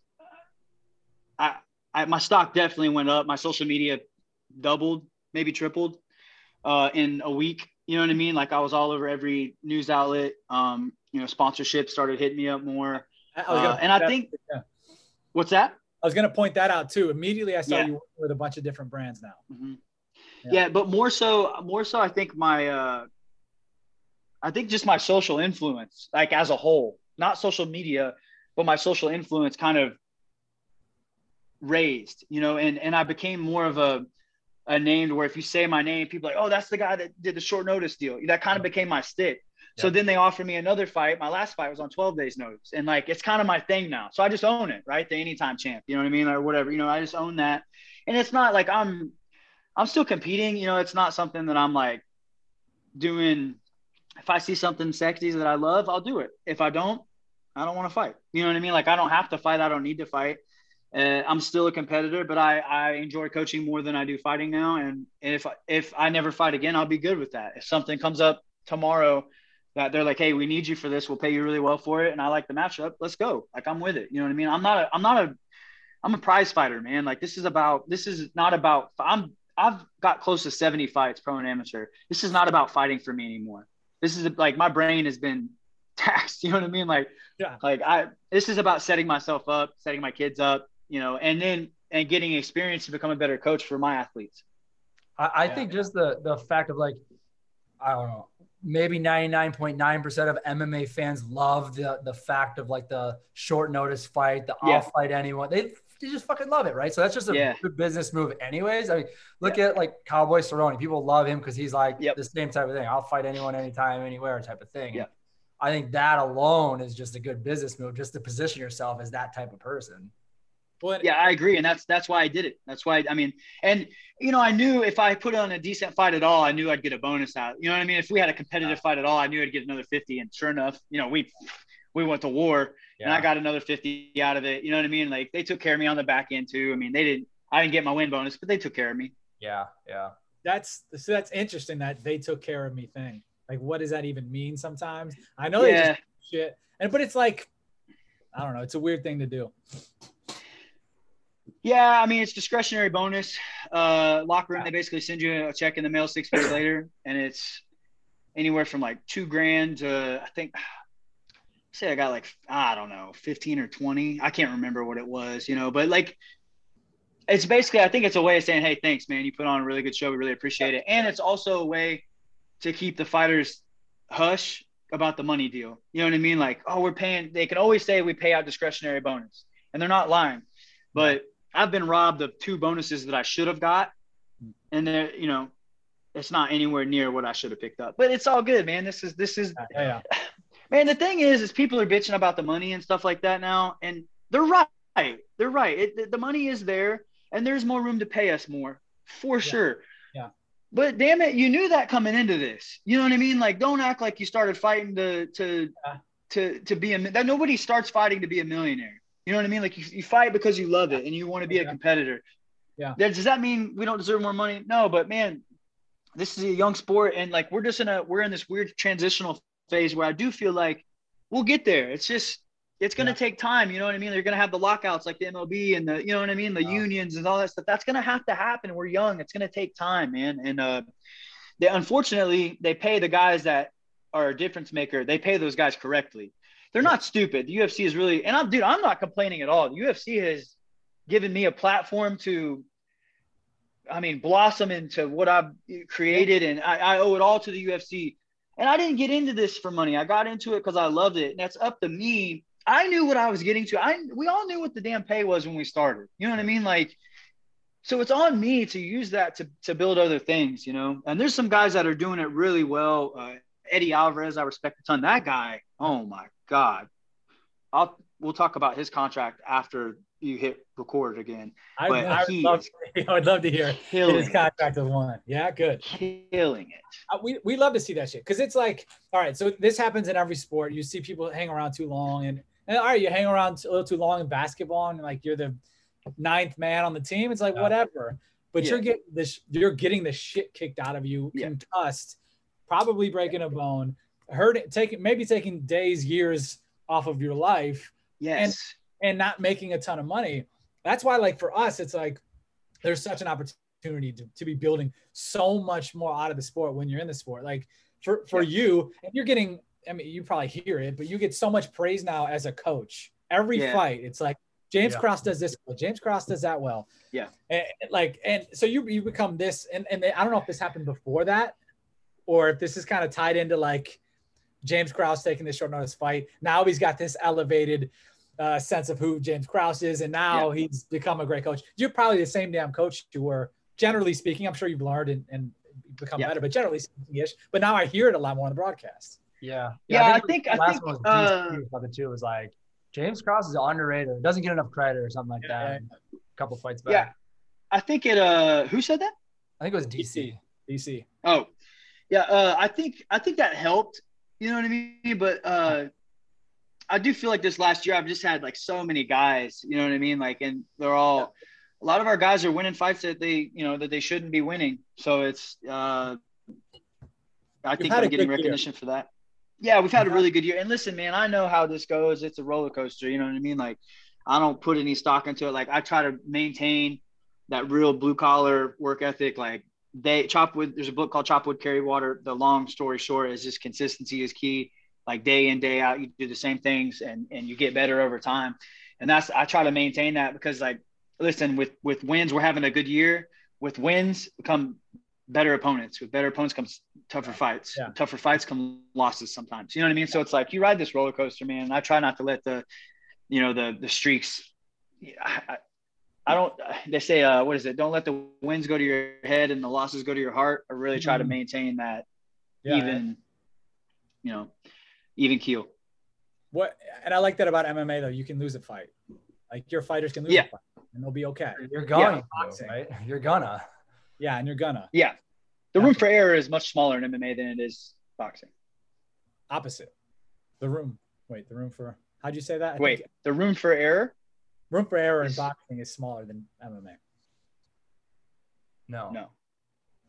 I, I my stock definitely went up. My social media doubled, maybe tripled, uh, in a week. You know what I mean? Like I was all over every news outlet. Um, you know, sponsorship started hitting me up more. I Uh, and I think, yeah. what's that? I was gonna point that out too. Immediately, I saw Yeah. you working with a bunch of different brands now. Mhm. Yeah. Yeah. but more so, more so, I think my, uh, I think just my social influence, like as a whole, not social media, but my social influence kind of raised, you know, and and I became more of a a name where if you say my name, people are like, oh, that's the guy that did the short notice deal. That kind of became my stick. So then they offered me another fight. My last fight was on 12 days notice. And like it's kind of my thing now. So I just own it, right? The anytime champ. You know what I mean? Or whatever. You know, I just own that. And it's not like I'm I'm still competing. You know, it's not something that I'm like doing. If I see something sexy that I love, I'll do it. If I don't, I don't want to fight. You know what I mean? Like I don't have to fight. I don't need to fight. Uh, I'm still a competitor, but I, I enjoy coaching more than I do fighting now. And if if I never fight again, I'll be good with that. If something comes up tomorrow that they're like, hey, we need you for this, we'll pay you really well for it, and I like the matchup, let's go. Like I'm with it. You know what I mean? I'm not a I'm not a I'm a prize fighter, man. Like this is about this is not about I'm I've got close to 70 fights, pro and amateur. This is not about fighting for me anymore. This is like my brain has been taxed. You know what I mean? Like, Yeah. like I this is about setting myself up, setting my kids up, you know, and then and getting experience to become a better coach for my athletes. I, I Yeah. think just the the fact of like, I don't know, maybe ninety nine point nine percent of MMA fans love the the fact of like the short notice fight, the Yeah. I'll fight anyone. They they just fucking love it, right? So that's just a Yeah. good business move, anyways. I mean, look at like Cowboy Cerrone. People love him because he's like Yep. the same type of thing. I'll fight anyone, anytime, anywhere, type of thing. Yep. I think that alone is just a good business move, just to position yourself as that type of person. Well, Yeah, I agree, and that's that's why I did it. That's why I mean, and you know, I knew if I put on a decent fight at all, I knew I'd get a bonus out. You know what I mean? If we had a competitive fight at all, I knew I'd get another fifty. And sure enough, you know, we we went to war, and I got another fifty out of it. You know what I mean? Like they took care of me on the back end too. I mean, they didn't. I didn't get my win bonus, but they took care of me. yeah, yeah. that's so that's interesting that they took care of me thing. Like, what does that even mean? Sometimes I know they Yeah, just shit, and but it's like, I don't know. It's a weird thing to do. Yeah. I mean, it's discretionary bonus. Uh, locker room, they basically send you a check in the mail six weeks later, and it's anywhere from like two grand to I think. Say I got like I don't know, fifteen or twenty. I can't remember what it was, you know, but like it's basically I think it's a way of saying, hey, thanks, man. You put on a really good show. We really appreciate it. And it's also a way to keep the fighters hush about the money deal. You know what I mean? Like, oh, we're paying. They can always say we pay out discretionary bonus, and they're not lying. But I've been robbed of two bonuses that I should have got, and they're you know, it's not anywhere near what I should have picked up. But it's all good, man. This is this is Yeah, yeah. man. The thing is, is people are bitching about the money and stuff like that now, and they're right. They're right. It, the money is there, and there's more room to pay us more for sure. Yeah. But damn it, you knew that coming into this. You know what I mean? Like, don't act like you started fighting to to Yeah. to to be a that nobody starts fighting to be a millionaire. You know what I mean? Like you, you fight because you love it and you want to be a competitor. Yeah. That- Does that mean we don't deserve more money? No, but man, this is a young sport and like we're just in a we're in this weird transitional phase where I do feel like we'll get there. It's just it's going to Yeah. take time. You know what I mean? They're going to have the lockouts like the MLB and the you know what I mean, the unions and all that stuff. That's going to have to happen. We're young. It's going to take time, man. And uh, they unfortunately they pay the guys that are a difference maker. They pay those guys correctly. They're not stupid. The UFC is really, and I'm dude, I'm not complaining at all. The UFC has given me a platform to I mean, blossom into what I've created, and I, I owe it all to the UFC. And I didn't get into this for money. I got into it because I loved it, and that's up to me. I knew what I was getting to. I we all knew what the damn pay was when we started. You know what I mean? Like, so it's on me to use that to to build other things. You know, and there's some guys that are doing it really well. Uh, Eddie Alvarez, I respect a ton. That guy, oh my god, I'll we'll talk about his contract after you hit record again. I, But I, would love, is I would love to hear his contract of one. Yeah, good. Killing it. Uh, we, we love to see that shit because it's like, all right, so this happens in every sport. You see people hang around too long, and, and all right, you hang around a little too long in basketball, and like you're the ninth man on the team. It's like whatever, but Yeah. you're getting this, you're getting the shit kicked out of you, Yeah. concussed, probably breaking a bone, hurt, taking maybe taking days, years off of your life, Yes. and not making a ton of money. That's why, like for us, it's like there's such an opportunity to, to be building so much more out of the sport when you're in the sport. Like for for you, and you're getting. I mean, you probably hear it, but you get so much praise now as a coach. Every Yeah. fight, it's like James Yeah. Krause does this well. James Krause does that well. Yeah. And, like, and so you you become this, and and I don't know if this happened before that, or if this is kind of tied into like James Krause taking this short notice fight. Now he's got this elevated uh, sense of who James Krause is, and now he's become a great coach. You're probably the same damn coach you were, generally speaking. I'm sure you've learned and, and become Yeah. better, but generally speaking, ish. But now I hear it a lot more on the broadcast. Yeah. Yeah, I it was- think- the I last think, one was uh, DC about the two was like James Krause is underrated, doesn't get enough credit or something like Yeah, that. A couple fights back. Yeah. I think it. Uh, who said that? I think it was DC. DC. Oh, yeah. Uh, I think I think that helped. You know what I mean? But uh, I do feel like this last year I've just had like so many guys. You know what I mean? Like, and they're all. A lot of our guys are winning fights that they, you know, that they shouldn't be winning. So it's. Uh, I think had a I'm getting good year. recognition for that. Yeah, we've had a really good year. And listen, man, I know how this goes. It's a roller coaster. You know what I mean? Like, I don't put any stock into it. Like, I try to maintain that real blue collar work ethic. Like, they chop wood. There's a book called Chop Wood Carry Water. The long story short is just consistency is key. Like day in day out, you do the same things and and you get better over time. And that's I try to maintain that because like listen with with wins we're having a good year. With wins come better opponents. With better opponents comes tougher fights. Yeah. Tougher fights come losses sometimes. You know what I mean? So it's like you ride this roller coaster, man. And I try not to let the you know the the streaks. I, I, I don't. They say, uh, what is it? Don't let the wins go to your head and the losses go to your heart. I really try to Mhm. maintain that Yeah. even, you know, even keel. What and I like that about MMA though. You can lose a fight. Like your fighters can lose Yeah. a fight and they'll be okay. You're gonna, boxing. right? You're gonna. Yeah, and you're gonna Yeah, the room for error is much smaller in MMA than it is boxing. opposite. The room. Wait, the room for how'd you say that? I Wait, think the room for error? Room for error in is- boxing is smaller than MMA. No. No,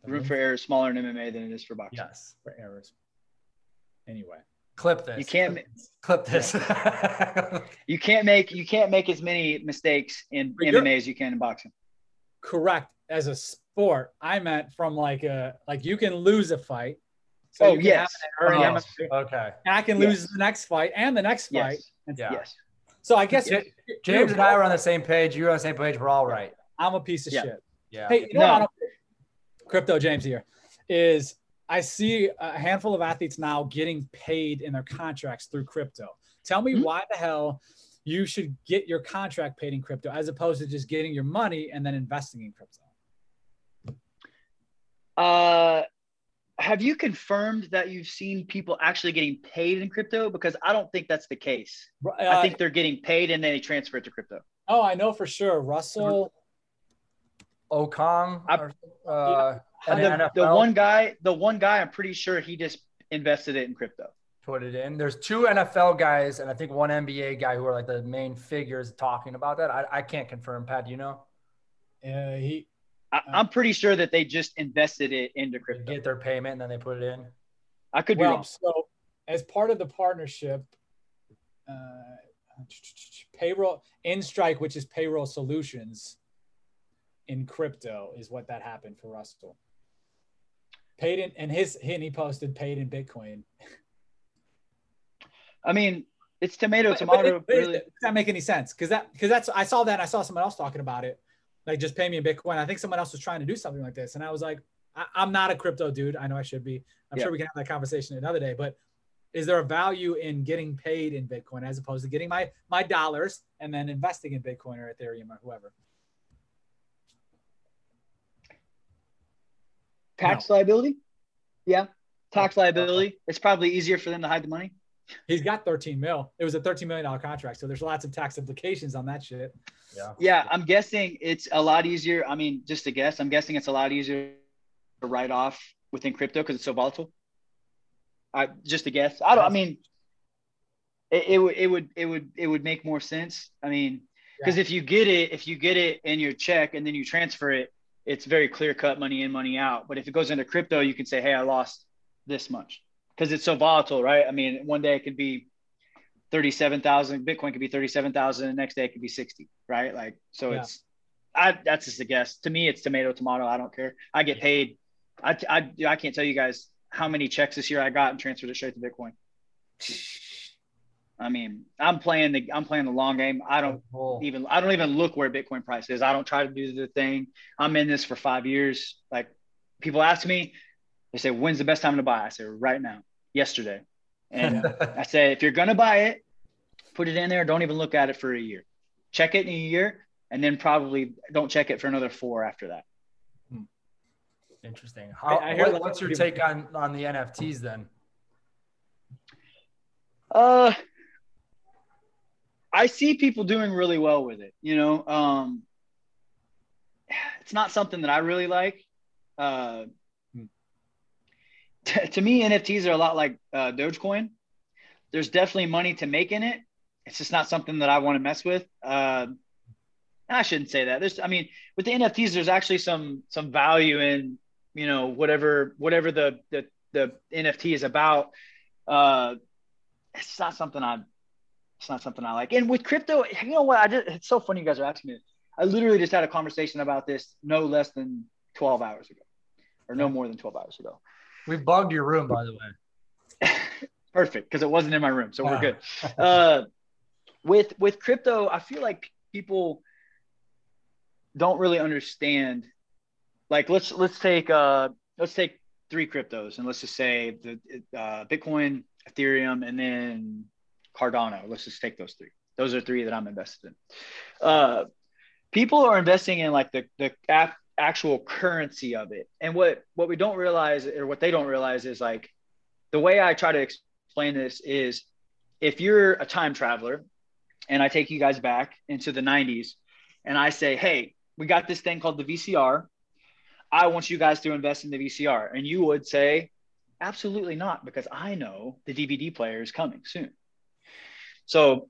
The the room for error is smaller in MMA than it is for boxing. Yes. for errors. Anyway, Clip this. You can't. clip this. You can't make you can't make as many mistakes in But you're- MMA as you can in boxing. correct. As a sport, I meant from like a like you can lose a fight. So Oh, yes. have an error in oh, Yes. Okay. and I can Yes. lose the next fight and the next fight. Yes. And Yeah. Yes. So I guess Ja- you're- James and you're I were on the same page. You're on the same page. We're all right. I'm a piece of Yeah. shit. Yeah. Hey, you know No. what? I don't- Crypto James here is I see a handful of athletes now getting paid in their contracts through crypto. Tell me Mhm. why the hell you should get your contract paid in crypto as opposed to just getting your money and then investing in crypto. Uh, have you confirmed that you've seen people actually getting paid in crypto? Because I don't think that's the case. I Uh, think they're getting paid and then they transfer it to crypto. oh, I know for sure. Russell. Okung. I- or, uh, And and the, the one guy, the one guy, I'm pretty sure he just invested it in crypto. put it in. There's two NFL guys and I think one NBA guy who are like the main figures talking about that. I, I can't confirm. Pat, do you know? Uh, he I, I'm pretty sure that they just invested it into crypto. get their payment and then they put it in. I could be wrong. so as part of the partnership, uh, payroll in Strike, which is payroll solutions in crypto, is what that happened for Russell. Paid in, and his and he posted paid in Bitcoin. I mean, it's tomato, but tomato. it- but really. Does that make any sense? Because that because that's I saw that and I saw someone else talking about it, like just pay me in Bitcoin. I think someone else was trying to do something like this, and I was like, I, I'm not a crypto dude. I know I should be. I'm Yeah. sure we can have that conversation another day. But is there a value in getting paid in Bitcoin as opposed to getting my my dollars and then investing in Bitcoin or Ethereum or whoever? Tax liability? Yeah. Tax liability. It's probably easier for them to hide the money. He's got 13 mil. It was a 13 million dollar contract, so there's lots of tax implications on that shit. Yeah. Yeah, I'm guessing it's a lot easier. I mean, just to guess, I'm guessing it's a lot easier to write off within crypto because it's so volatile. I just a guess. I don't. I mean, it, it would it would it would it would make more sense. I mean, because if you get it, if you get it in your check and then you transfer it, it's very clear cut money in, money out. But if it goes into crypto, you can say, hey, I lost this much because it's so volatile, right? I mean, one day it could be 37,000, Bitcoin could be 37,000, the next day it could be 60, right? Like, so yeah. it's, I, that's just a guess. To me, it's tomato, tomato. I don't care. I get paid. I, I, I can't tell you guys how many checks this year I got and transferred it straight to Bitcoin. I mean, I'm playing the I'm playing the long game. I don't oh. even I don't even look where Bitcoin price is. I don't try to do the thing. I'm in this for five years. Like people ask me, they say, "When's the best time to buy?" I say, "Right now, yesterday." And I say, if you're gonna buy it, put it in there. Don't even look at it for a year. Check it in a year, and then probably don't check it for another four after that. Hmm. Interesting. How, I, I what, what's your take on on the NFTs then? Uh, I see people doing really well with it. You know, um, it's not something that I really like. Uh, t- to me, NFTs are a lot like uh, Dogecoin. There's definitely money to make in it. It's just not something that I want to mess with. Uh, I shouldn't say that. There's, I mean, with the NFTs, there's actually some some value in you know whatever whatever the the, the NFT is about. Uh, it's not something I it's not something I like. And with crypto, you know what? I just it's so funny you guys are asking me. I literally just had a conversation about this no less than 12 hours ago, or no more than 12 hours ago. We bugged your room, by the way. Perfect, because it wasn't in my room, so we're good. Uh, with with crypto, I feel like people don't really understand. Like let's let's take uh let's take three cryptos and let's just say the uh, Bitcoin, Ethereum, and then Cardano. Let's just take those three. Those are three that I'm invested in. Uh, people are investing in like the the actual currency of it, and what what we don't realize or what they don't realize is like the way I try to explain this is if you're a time traveler and I take you guys back into the 90s and I say, hey, we got this thing called the VCR. I want you guys to invest in the VCR. And you would say, absolutely not, because I know the DVD player is coming soon. So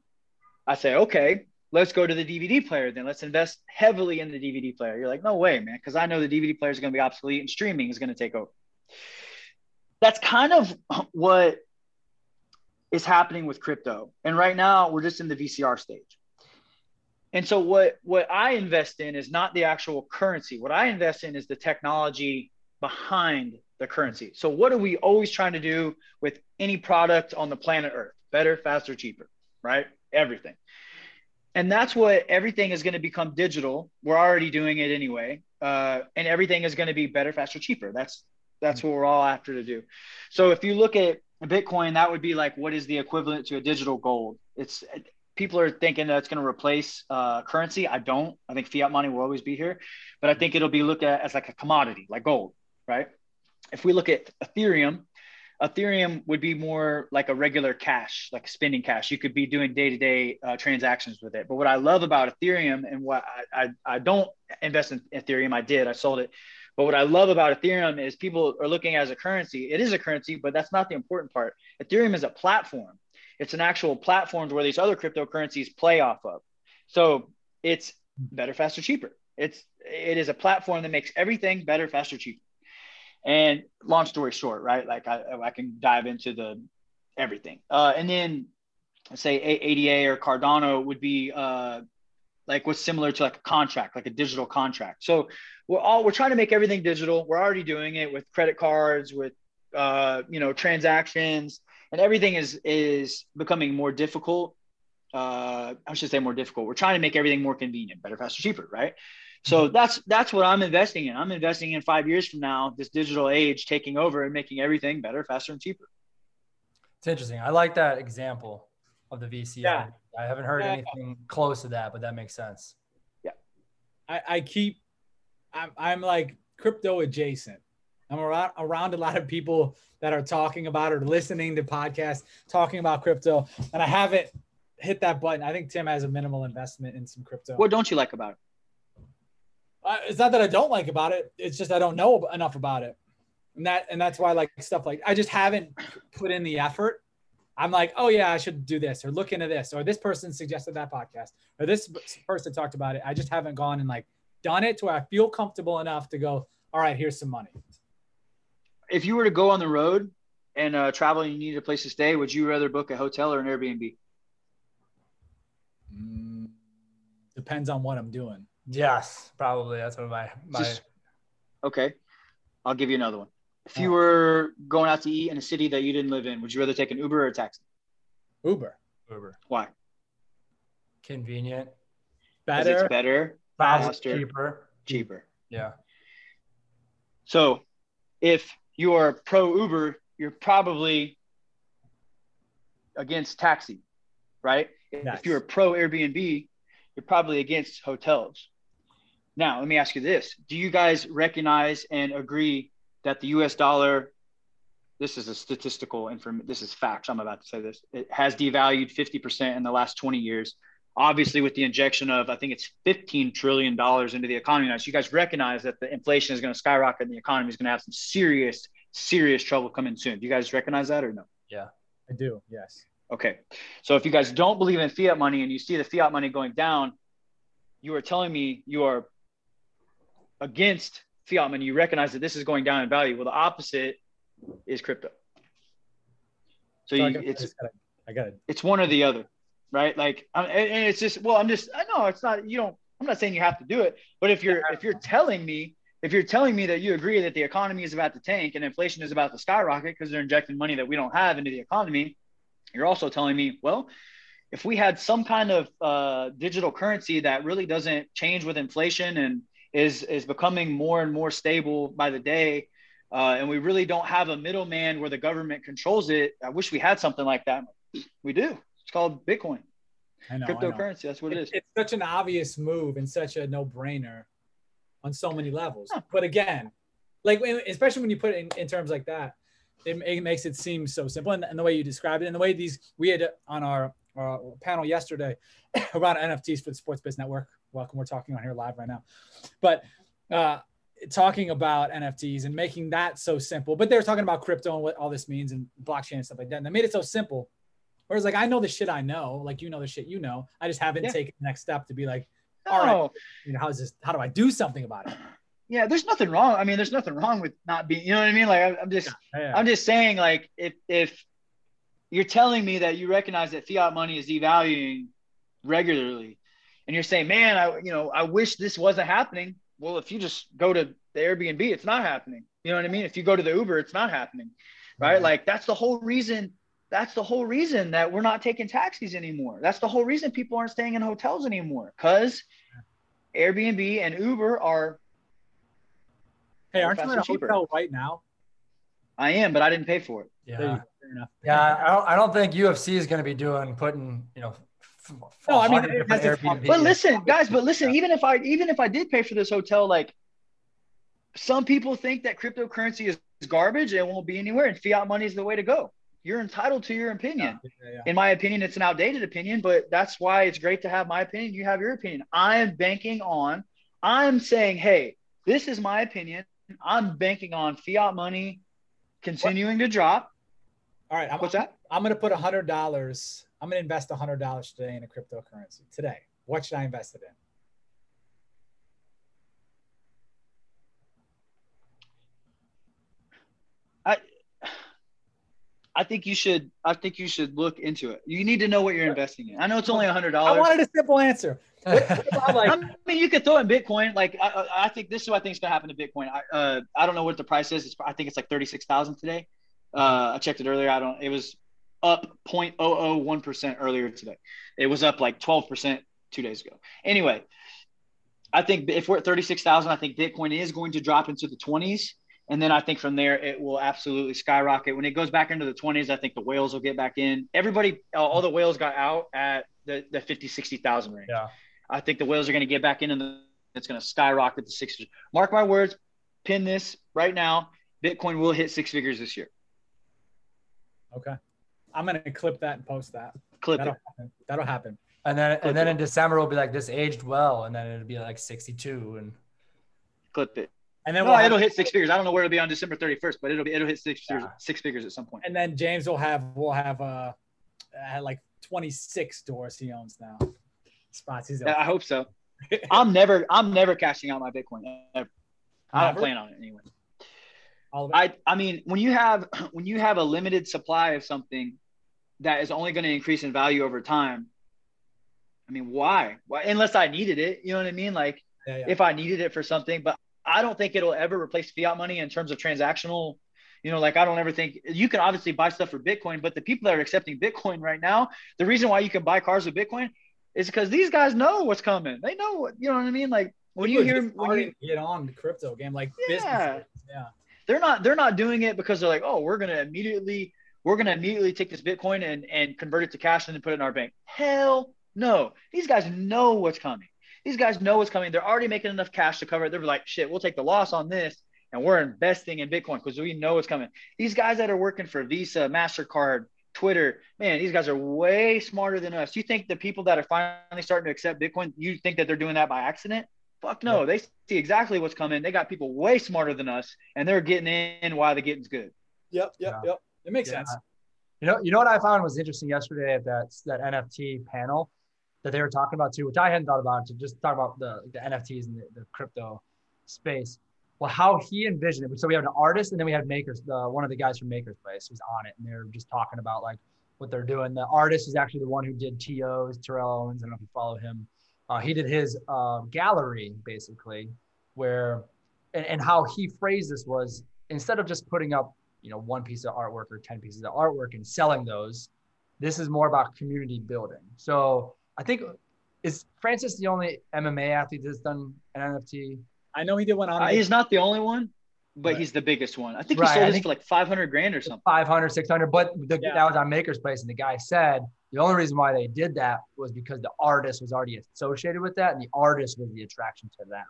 I say, okay, let's go to the DVD player then. Let's invest heavily in the DVD player. You're like, no way, man, because I know the DVD player is going to be obsolete and streaming is going to take over. That's kind of what is happening with crypto. And right now, we're just in the VCR stage. And so what what I invest in is not the actual currency. What I invest in is the technology behind the currency. So what are we always trying to do with any product on the planet Earth? Better, faster, cheaper right? Everything. And that's what everything is going to become digital. We're already doing it anyway. Uh, and everything is going to be better, faster, cheaper. That's that's what we're all after to do. So if you look at Bitcoin, that would be like what is the equivalent to a digital gold? It's people are thinking that it's going to replace uh, currency. I don't. I think fiat money will always be here, but I think it'll be looked at as like a commodity, like gold, right? If we look at Ethereum, Ethereum would be more like a regular cash, like spending cash. You could be doing day to day transactions with it. But what I love about Ethereum and what I, I, I don't invest in Ethereum, I did, I sold it. But what I love about Ethereum is people are looking as a currency. It is a currency, but that's not the important part. Ethereum is a platform. It's an actual platform where these other cryptocurrencies play off of. So it's better, faster, cheaper. It's it is a platform that makes everything better, faster, cheaper. And long story short, right? Like I, I can dive into the everything. Uh, and then say ADA or Cardano would be uh, like what's similar to like a contract, like a digital contract. So we're all we're trying to make everything digital. We're already doing it with credit cards, with uh, you know transactions, and everything is is becoming more difficult. Uh, I should say more difficult. We're trying to make everything more convenient, better, faster, cheaper, right? So that's that's what I'm investing in. I'm investing in five years from now, this digital age taking over and making everything better, faster, and cheaper. It's interesting. I like that example of the VC. Yeah. I haven't heard yeah. anything close to that, but that makes sense. Yeah. I, I keep I'm I'm like crypto adjacent. I'm around, around a lot of people that are talking about or listening to podcasts talking about crypto, and I haven't hit that button. I think Tim has a minimal investment in some crypto. What don't you like about it? Uh, it's not that I don't like about it. It's just I don't know enough about it, and that and that's why I like stuff like I just haven't put in the effort. I'm like, oh yeah, I should do this or look into this or this person suggested that podcast or this person talked about it. I just haven't gone and like done it to where I feel comfortable enough to go. All right, here's some money. If you were to go on the road and uh, travel and you needed a place to stay, would you rather book a hotel or an Airbnb? Mm, depends on what I'm doing. Yes, probably. That's what my my. Just- okay, I'll give you another one. If you oh. were going out to eat in a city that you didn't live in, would you rather take an Uber or a taxi? Uber Uber. Why? Convenient. better. It's better, fast, Faster. cheaper. cheaper. Yeah. So, if you are pro Uber, you're probably against taxi, right? If- Yes. If you're a pro Airbnb, you're probably against hotels. Now, let me ask you this: Do you guys recognize and agree that the U.S. dollar? This is a statistical inform. This is facts. I'm about to say this. It has devalued 50% in the last 20 years. Obviously, with the injection of I think it's 15 trillion dollars into the economy now. So you guys recognize that the inflation is going to skyrocket and the economy is going to have some serious, serious trouble coming soon. Do you guys recognize that or no? Yeah, I do. Yes. Okay. So if you guys don't believe in fiat money and you see the fiat money going down, you are telling me you are against fiat money. You recognize that this is going down in value. Well, the opposite is crypto. So So I you, got- I it's just gotta- I got it. it's one or the other, right? Like, and, and it's just well, I'm just I know it's not you don't. I'm not saying you have to do it, but if you're if you're telling me if you're telling me that you agree that the economy is about to tank and inflation is about to skyrocket because they're injecting money that we don't have into the economy, you're also telling me, well, if we had some kind of uh, digital currency that really doesn't change with inflation and is is becoming more and more stable by the day, uh, and we really don't have a middleman where the government controls it. I wish we had something like that. We do. It's called Bitcoin, I know. I know. cryptocurrency. That's what it is. It's such an obvious move and such a no-brainer on so many levels. Yeah. But again, like especially when you put it in, in terms like that, it, it makes it seem so simple. And, and the way you described it, and the way these we had on our, our panel yesterday around NFTs for the Sports Biz Network. Welcome, we're talking on here live right now. But uh, talking about NFTs and making that so simple. But they were talking about crypto and what all this means and blockchain and stuff like that. And they made it so simple. Whereas, like, I know the shit I know, like you know the shit you know. I just haven't Yeah. taken the next step to be like, all right. You know, how's this? How do I do something about it? Yeah, there's nothing wrong. I mean, there's nothing wrong with not being. You know what I mean? Like, I'm just. Yeah. I'm just saying, like, if if you're telling me that you recognize that fiat money is devaluing regularly, and you're saying, man, I you know, I wish this wasn't happening. Well, if you just go to the Airbnb, it's not happening. You know what I mean? If you go to the Uber, it's not happening, right? Mhm. Like that's the whole reason. That's the whole reason that we're not taking taxis anymore. That's the whole reason people aren't staying in hotels anymore because Airbnb and Uber are. hey, aren't you in a cheaper. hotel right now? I am, but I didn't pay for it. There Yeah. Fair enough. Yeah. I don't, I don't think UFC is going to be doing putting, you know, f- No, I mean, it has Airbnb. But listen, guys, but listen, even if I even if I did pay for this hotel, like some people think that cryptocurrency is garbage and won't be anywhere, and fiat money is the way to go. You're entitled to your opinion. Yeah, yeah, yeah. In my opinion, it's an outdated opinion, but that's why it's great to have my opinion. You have your opinion. I am banking on, I'm saying, hey, this is my opinion. I'm banking on fiat money continuing to drop. All right, I'm, What's that? I'm going to put a hundred dollars. I'm going to invest a hundred dollars today in a cryptocurrency today. What should I invest it in? I I think you should. I think you should look into it. You need to know what you're investing in. I know it's only a hundred I wanted a simple answer. What, what like, I mean, you could throw in Bitcoin. Like, I, I I think this is what I think is going to happen to Bitcoin. I, uh, I don't know what the price is. It's, I think it's like thirty six thousand today. Uh, I checked it earlier. I don't. It was up 0.001 percent earlier today. It was up like twelve percent two days ago. Anyway, I think if we're at thirty six thousand, I think Bitcoin is going to drop into the twenties. And then I think from there it will absolutely skyrocket. When it goes back into the 20s, I think the whales will get back in. Everybody, all the whales got out at the, the 50, 60,000 range. yeah. I think the whales are going to get back in and it's going to skyrocket to 60. Mark my words, pin this right now. Bitcoin will hit six figures this year. Okay. I'm gonna clip that and post that. Clip That'll it. happen. That'll happen. And then Clip and then it. in December we'll be like this aged well, and then it'll be like 62 and Clip it. And then No, we'll it'll hit six figures. I don't know where it'll be on December 31st, but it'll be it'll hit six figures, Yeah. six figures at some point. and then James will have will have uh, uh like 26 doors he owns now. Spots he's Yeah, I hope so. I'm never I'm never cashing out my Bitcoin. Ever. I don't plan on it anyway. all of it. I I mean, when you have when you have a limited supply of something that is only going to increase in value over time, I mean, why? Why? Unless I needed it, you know what I mean? Like yeah, yeah. if I needed it for something, but I don't think it'll ever replace fiat money in terms of transactional. You know, like I don't ever think you can obviously buy stuff for Bitcoin, but the people that are accepting Bitcoin right now, the reason why you can buy cars with Bitcoin is because these guys know what's coming. They know what you know what I mean. Like when you hear when you, get on the crypto game, like Yeah. business. Yeah. they're not they're not doing it because they're like, oh, we're gonna immediately we're gonna immediately take this Bitcoin and and convert it to cash and then put it in our bank. Hell no. These guys know what's coming. These guys know what's coming. They're already making enough cash to cover it. They're like, shit, we'll take the loss on this and we're investing in Bitcoin because we know what's coming. These guys that are working for Visa, MasterCard, Twitter, man, these guys are way smarter than us. You think the people that are finally starting to accept Bitcoin, you think that they're doing that by accident? Fuck no. They see exactly what's coming. They got people way smarter than us and they're getting in while the getting's good. Yep. Yep. Yeah. Yep. It makes Yeah. sense. You know, you know what I found was interesting yesterday at that that NFT panel that they were talking about too, which I hadn't thought about. To just talk about the, the NFTs and the, the crypto space. Well, how he envisioned it. So we had an artist, and then we had makers. The one of the guys from Makers Place was on it, and they were just talking about like what they're doing. The artist is actually the one who did TO's Terrell Owens. I don't know if you follow him. Uh, he did his uh, gallery basically, where and, and how he phrased this was instead of just putting up you know one piece of artwork or 10 pieces of artwork and selling those this is more about community building so i think is francis the only mma athlete that's done an nft I know he did one on. Uh, he's not the only one, but Right. he's the biggest one. I think Right, he sold I his for like 500 grand or something. 500 600 but the, Yeah. that was on maker's place and the guy said the only reason why they did that was because the artist was already associated with that and the artist was the attraction to them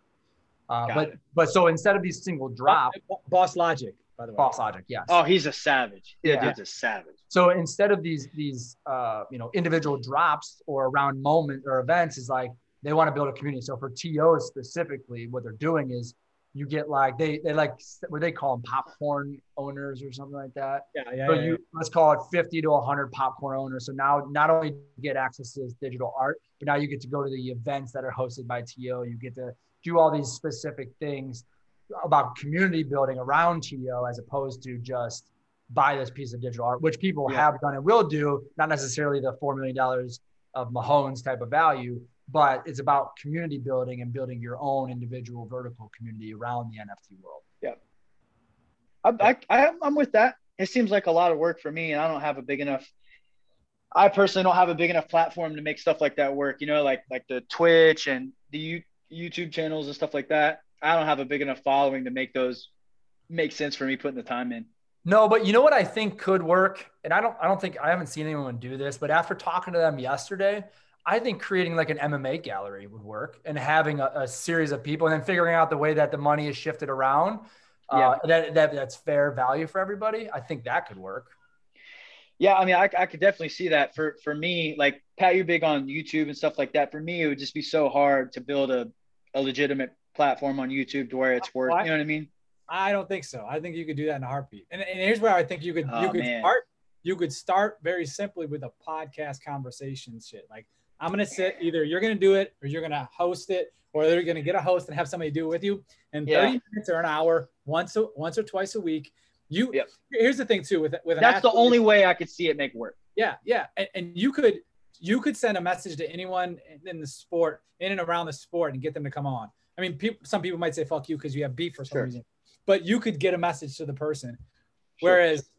uh, but it. but so instead of these single drop Boss Logic, by the way. Boss Logic yes Oh, he's a savage. Yeah, Yeah. dude's a savage. So instead of these these uh, you know individual drops or around moment or events, is like they want to build a community. So for TOs specifically, what they're doing is you get like they they like what they call them popcorn owners or something like that. Yeah. Yeah. So yeah, you let's call it 50 to 100 popcorn owners. So now not only do you get access to this digital art, but now you get to go to the events that are hosted by TO. You get to do all these specific things about community building around TO as opposed to just buy this piece of digital art, which people Yeah. have done and will do, not necessarily the $4 million of Mahomes type of value, but it's about community building and building your own individual vertical community around the NFT world. Yeah. I, I, I'm with that. It seems like a lot of work for me, and I don't have a big enough. I personally don't have a big enough platform to make stuff like that work. You know, like like the Twitch and the U, YouTube channels and stuff like that. I don't have a big enough following to make those make sense for me putting the time in. No, but you know what I think could work, and I don't I don't think I haven't seen anyone do this, but after talking to them yesterday, I think creating like an MMA gallery would work and having a, a series of people and then figuring out the way that the money is shifted around. Uh, that, that that's fair value for everybody. I think that could work. Yeah, I mean, I, I could definitely see that. For for me, like Pat, you're big on YouTube and stuff like that. For me, it would just be so hard to build a, a legitimate platform on YouTube to where it's worth. You know what I mean? I don't think so. I think you could do that in a heartbeat. And, and here's where I think you could you Oh, could man. start. You could start very simply with a podcast conversation shit. Like I'm gonna sit either you're gonna do it or you're gonna host it, or they're gonna get a host and have somebody do it with you. And Yeah. 30 minutes or an hour, once a, once or twice a week. You Yep. here's the thing too with with an That's the only way I could see it make work. Yeah, yeah, and, and you could you could send a message to anyone in the sport, in and around the sport, and get them to come on. I mean, people, some people might say "fuck you" because you have beef for some Sure. reason, but you could get a message to the person. Sure. Whereas,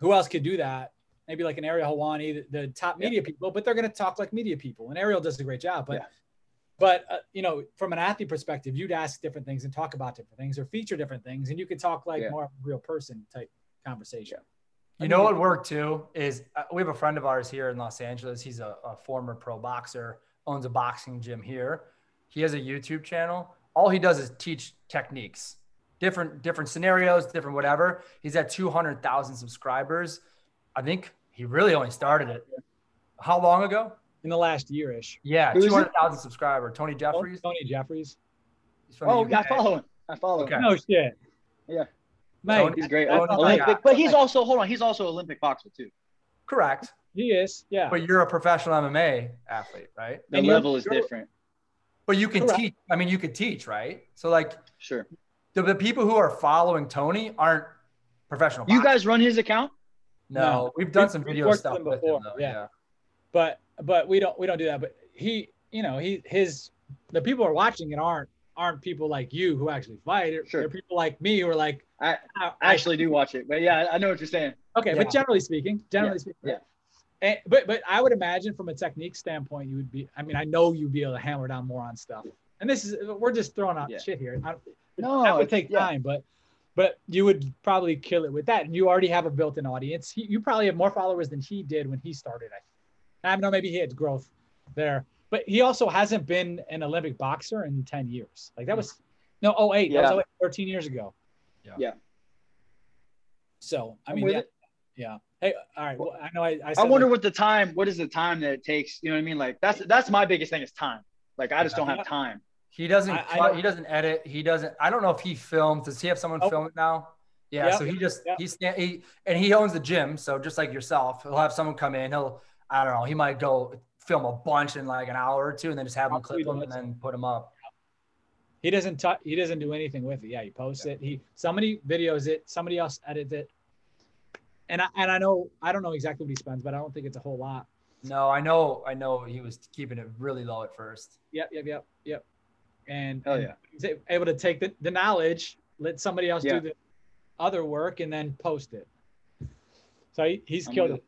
who else could do that? Maybe like an Ariel Helwani, the, the top Yeah. media people, but they're going to talk like media people, and Ariel does a great job. But Yeah. but uh, you know, from an athlete perspective, you'd ask different things and talk about different things, or feature different things, and you could talk like Yeah. more real person type conversation. You know what worked too is uh, we have a friend of ours here in Los Angeles. He's a, a former pro boxer, owns a boxing gym here. He has a YouTube channel. All he does is teach techniques. different different scenarios, different whatever. He's at 200,000 subscribers. I think he really only started it. How long ago? In the last year-ish. Yeah, Who is it? 200,000 subscriber. Tony oh, Jeffries. Tony Jeffries. He's from Oh, I follow him. I follow Okay. him. No shit. Yeah. Mate, Tony- He's great. That's Oh, Olympic, but he's also hold on. He's also Olympic boxer too. Correct. he is. Yeah. But you're a professional MMA athlete, right? The And level is different. But you can Correct. teach. I mean, you could teach, right? So like Sure. the, the people who are following Tony aren't professional. You boxers. guys run his account? No, No. we've done We've- some we've video stuff with him before, him, though. yeah. Yeah. but but we don't we don't do that. But he, you know, he his the people who are watching it aren't aren't people like you who actually fight. They're, Sure. they're people like me who are like I- I, I actually do watch it, but yeah, I- I know what you're saying. Okay, Yeah. but generally speaking, generally speaking, yeah. And, but but I would imagine from a technique standpoint, you would be. I mean, I know you'd be able to hammer down more on stuff. And this is we're just throwing out Yeah. shit here. I, No, that would take yeah. time, but but you would probably kill it with that. And you already have a built-in audience. He, you probably have more followers than he did when he started. I, I don't know. Maybe he had growth there, but he also hasn't been an Olympic boxer in ten years. Like that was no oh eight. That was 08, 13 years ago. Yeah. Yeah. So I mean, yeah, yeah. Hey, all right. Well, I know I. I, I wonder like, what the time. What is the time that it takes? You know what I mean? Like that's that's my biggest thing is time. Like I just don't have time. He doesn't. I- I cut- know- he doesn't edit. He doesn't. I don't know if he films. Does he have someone Oh. film it now? Yeah. Yep. So he just Yep. he's sta- he and he owns the gym. So just like yourself, he'll have someone come in. He'll I don't know. He might go film a bunch in like an hour or two, and then just have them clip them and then put them up. He doesn't touch. He doesn't do anything with it. Yeah, he posts it. He somebody videos it. Somebody else edits it. And I and I know I don't know exactly what he spends, but I don't think it's a whole lot. No, I know. I know he was keeping it really low at first. Yep, yep, yep, yep. And Hell and yeah. he's able to take the, the knowledge, let somebody else Yeah. do the other work, and then post it. So he, he's I'm killed with it.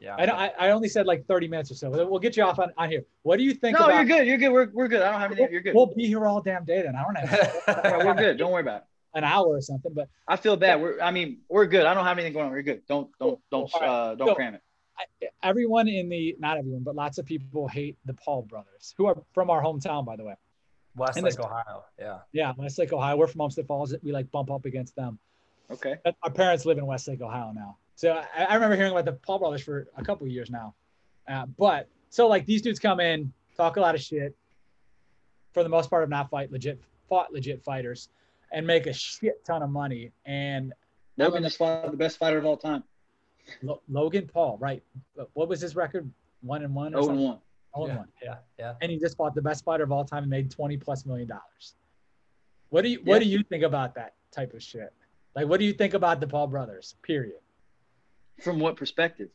Yeah. I, know, I I only said like 30 minutes or so. We'll get you off on, on here. What do you think No, about? you're good. You're good. We're, we're good. I don't have anything. You're good. We'll be here all damn day then. I don't have Yeah, we're good. Don't worry about it. An hour or something, but I feel bad. We're. I mean, we're good. I don't have anything going on. We're good. Don't don't don't All right. uh don't So- cram it. I, everyone in the not everyone, but lots of people hate the Paul brothers, who are from our hometown, by the way. Westlake, this- Ohio. Yeah. Yeah, Westlake, Ohio. We're from Olmsted Falls. We like bump up against them. Okay. But Our parents live in Westlake, Ohio now. So I, I remember hearing about the Paul brothers for a couple of years now. Uh, but so like these dudes come in, talk a lot of shit. For the most part, have not fight legit, fought legit fighters, and make a shit ton of money. And Logan just fought the best fighter of all time. Lo- Logan Paul, right? What was his record? One and one. Or Oh and something? one. Oh and yeah. one. Yeah. Yeah. and he just fought the best fighter of all time and made 20 plus million dollars. What do you what Yeah. do you think about that type of shit? Like what do you think about the Paul brothers? Period. From what perspective?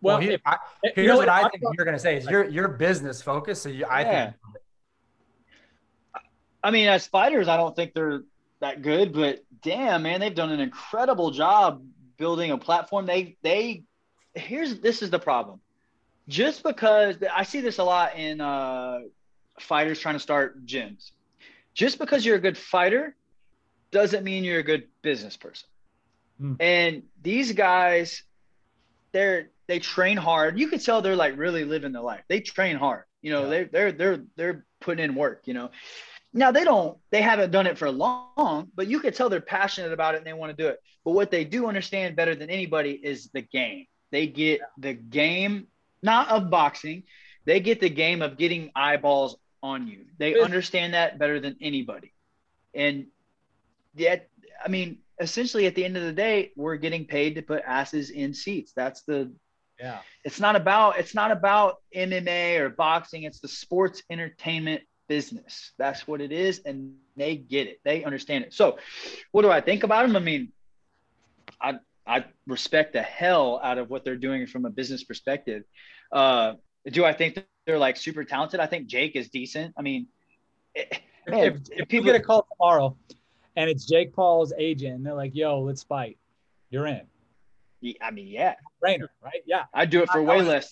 Well, Well, here, if- I, here's you know what I I'm think not- you're gonna say is you're you're business focused. So you, I Yeah. think I mean, as fighters, I don't think they're that good, but damn, man, they've done an incredible job building a platform. They they here's this is the problem. Just because I see this a lot in uh, fighters trying to start gyms. Just because you're a good fighter doesn't mean you're a good business person. Hmm. And these guys, they're they train hard. You can tell they're like really living the life. They train hard. You know, Yeah. they they're they're they're putting in work. You know, now they don't they haven't done it for long, but you could tell they're passionate about it and they want to do it. But what they do understand better than anybody is the game. They get the game not of boxing, they get the game of getting eyeballs on you. They understand that better than anybody. And yet, I mean, essentially at the end of the day, we're getting paid to put asses in seats. That's the yeah. it's not about it's not about MMA or boxing. It's the sports entertainment business. That's what it is, and they get it. They understand it. So, what do I think about them? I mean, I I respect the hell out of what they're doing from a business perspective. Uh, do I think they're like super talented? I think Jake is decent. I mean, it, If, man, if, if you people- get a call tomorrow and it's Jake Paul's agent and they're like, yo, let's fight, you're in. I mean, yeah, Trainer, right? Yeah. I'd do it for way less.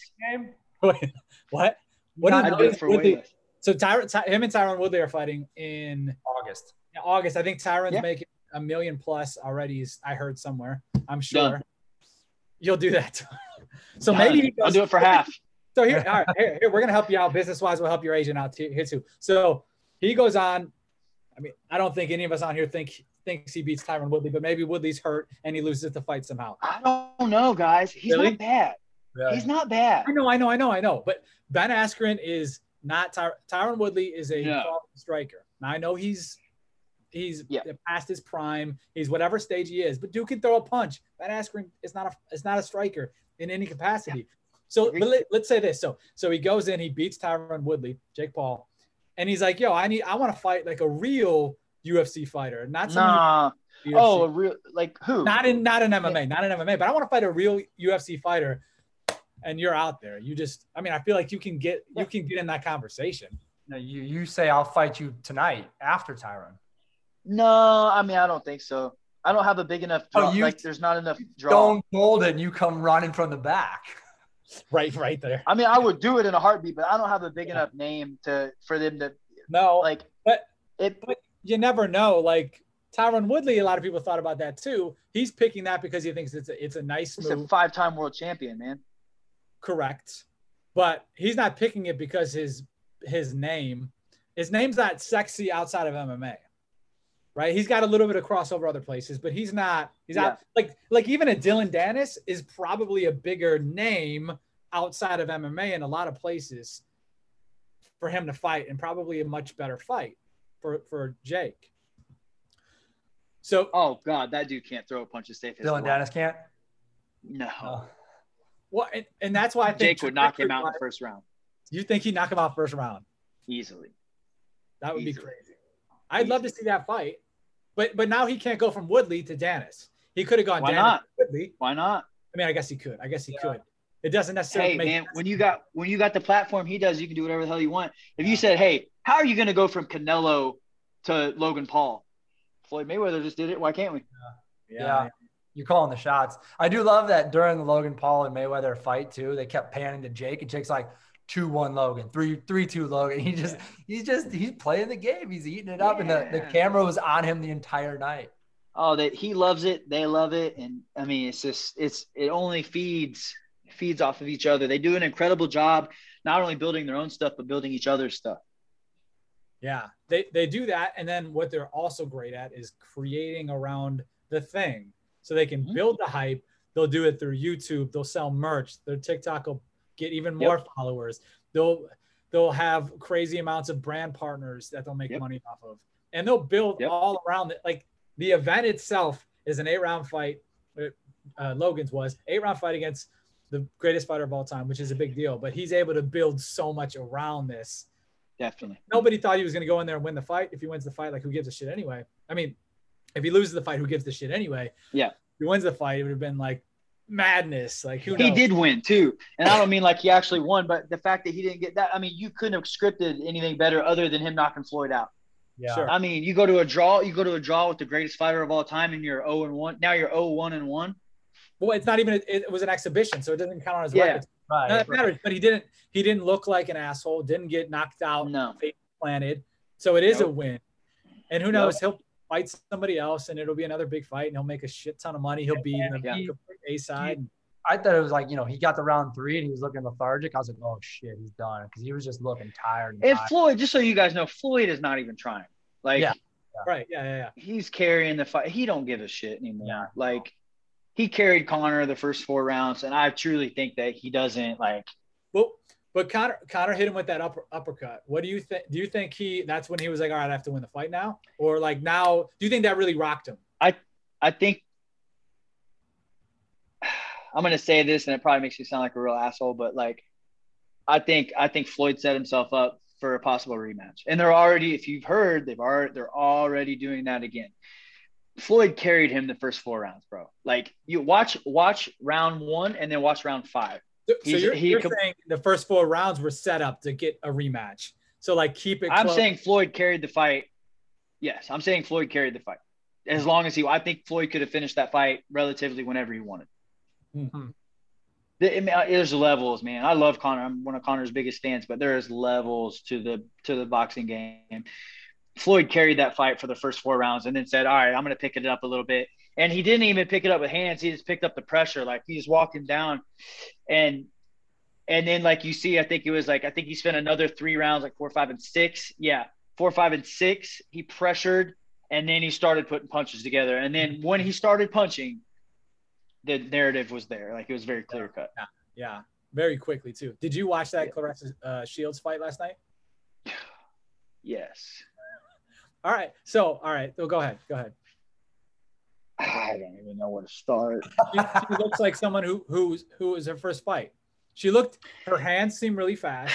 Wait, what? What I'd do it for way less. So Tyron, Ty, him and Tyron Woodley are fighting in August. August. I think Tyron's Yeah. making a million plus already. I heard somewhere. I'm Done. sure. You'll do that. so Done. maybe he I'll do it for half. So here, all right, here, here, we're gonna help you out business wise. We'll help your agent out too, here too. So he goes on I mean, I don't think any of us on here think thinks he beats Tyron Woodley, but maybe Woodley's hurt and he loses the fight somehow. I don't know, guys. He's Really? not bad. Really. He's not bad. I know, I know, I know, I know. But Ben Askren is not Ty- Tyron Woodley is a No. striker. Now I know he's he's Yeah. past his prime. He's whatever stage he is, but Duke can throw a punch. Ben Askren is not a is not a striker in any capacity. So but let, let's say this. So so he goes in, he beats Tyron Woodley, Jake Paul, and he's like, "Yo, I need I want to fight like a real UFC fighter, not some Nah. UFC. Oh, a real like who? not in not in MMA, not in MMA, but I want to fight a real UFC fighter. And you're out there. You just, I mean, I feel like you can get you can get in that conversation. No, you you say I'll fight you tonight after Tyron. No, I mean I don't think so. I don't have a big enough Oh, you- like there's not enough draw. Stone cold and you come running from the back. Right, right there. I mean, I would do it in a heartbeat, but I don't have a big enough name to for them to No, like. But- it, But you never know. Like Tyron Woodley, a lot of people thought about that too. He's picking that because he thinks it's a, it's a nice it's a move. five-time world champion, man. Correct. But he's not picking it because his his name, his name's not sexy outside of MMA. Right? He's got a little bit of crossover other places, but he's not he's Yeah. not like like even a Dylan Danis is probably a bigger name outside of MMA in a lot of places for him to fight and probably a much better fight for for Jake. So Oh God, that dude can't throw a punch as safe as Dylan well. Danis can't. No, Oh. Well, and, and that's why I think Jake would knock him out in the first round You think he'd knock him out first round? easily. That would be crazy. I'd love to see that fight, but but now he can't go from Woodley to Danis. He could have gone Why Danis not? to Woodley. Why not? I mean, I guess he could. I guess he Yeah. could. It doesn't necessarily Hey make man, sense. when you got when you got the platform he does, you can do whatever the hell you want. If you said, "Hey, how are you going to go from Canelo to Logan Paul?" Floyd Mayweather just did it. Why can't we? Yeah. Yeah. You're calling the shots. I do love that during the Logan Paul and Mayweather fight too. They kept panning to Jake, and Jake's like two one Logan, three three two Logan. He just he's just he's playing the game. He's eating it up, and the, the camera was on him the entire night. Oh, that he loves it. They love it, and I mean, it's just it's it only feeds feeds off of each other. They do an incredible job, not only building their own stuff, but building each other's stuff. Yeah, they they do that, and then what they're also great at is creating around the thing, so they can Mhm. build the hype. They'll do it through YouTube. They'll sell merch. Their TikTok will get even more followers. They'll they'll have crazy amounts of brand partners that they'll make Yep. money off of, and they'll build Yep. all around it. Like the event itself is an eight round fight. Uh, Logan's was eight round fight against the greatest fighter of all time, which is a big deal. But he's able to build so much around this Definitely. nobody thought he was going to go in there and win the fight. If he wins the fight, like who gives a shit anyway? I mean, if he loses the fight, who gives the shit anyway? Yeah. If he wins the fight, it would have been like madness. Like who knows? He did win too, and I don't mean like he actually won, but the fact that he didn't get that. I mean, you couldn't have scripted anything better other than him knocking Floyd out. Yeah. Sure. I mean, you go to a draw, you go to a draw with the greatest fighter of all time, and you're 0 and 1. Now you're 0 1 and 1. Well, it's not even. It, it was an exhibition, so it doesn't count on his Yeah. record. Right. None of that matters. But he didn't. He didn't look like an asshole. Didn't get knocked out. No. Planted. So it is a win. And who knows? He'll fight somebody else, and it'll be another big fight, and he'll make a shit ton of money. He'll be in the Yeah. A side. I thought it was like, you know, he got the round three and he was looking lethargic. I was like, oh shit, he's done. Because he was just looking tired. And And tired. Floyd, just so you guys know, Floyd is not even trying. Like Yeah. Right? Yeah, yeah, yeah. he's carrying the fight. He don't give a shit anymore. Yeah. Like he carried Conor the first four rounds, and I truly think that he doesn't like. But Conor Conor hit him with that upper, uppercut. What do you think? Do you think he? That's when he was like, "All right, I have to win the fight now," or like now? Do you think that really rocked him? I I think I'm gonna say this, and it probably makes me sound like a real asshole, but like, I think I think Floyd set himself up for a possible rematch, and they're already, if you've heard, they've already they're already doing that again. Floyd carried him the first four rounds, bro. Like you watch watch round one and then watch round five. So, so He's- you're, he you're com- saying the first four rounds were set up to get a rematch. So like keep it. I'm close. saying Floyd carried the fight. Yes, I'm saying Floyd carried the fight. As long as he, I think Floyd could have finished that fight relatively whenever he wanted. Hmm. The- I mean, uh, There's levels, man. I love Conor. I'm one of Conor's biggest fans, but there's levels to the to the boxing game. Floyd carried that fight for the first four rounds, and then said, "All right, I'm going to pick it up a little bit." And he didn't even pick it up with hands. He just picked up the pressure, like he just walked him down, and and then like you see, I think it was like I think he spent another three rounds, like four, five, and six. Yeah, four, five, and six, he pressured and then he started putting punches together. And then when he started punching, the narrative was there. Like it was very clear cut. Yeah, yeah, very quickly too. Did you watch that yeah. Claressa uh, Shields fight last night? Yes. All right. So, all right. So go ahead. Go ahead. I don't even know where to start. she, she looks like someone who who's who was her first fight. She looked. Her hands seem really fast.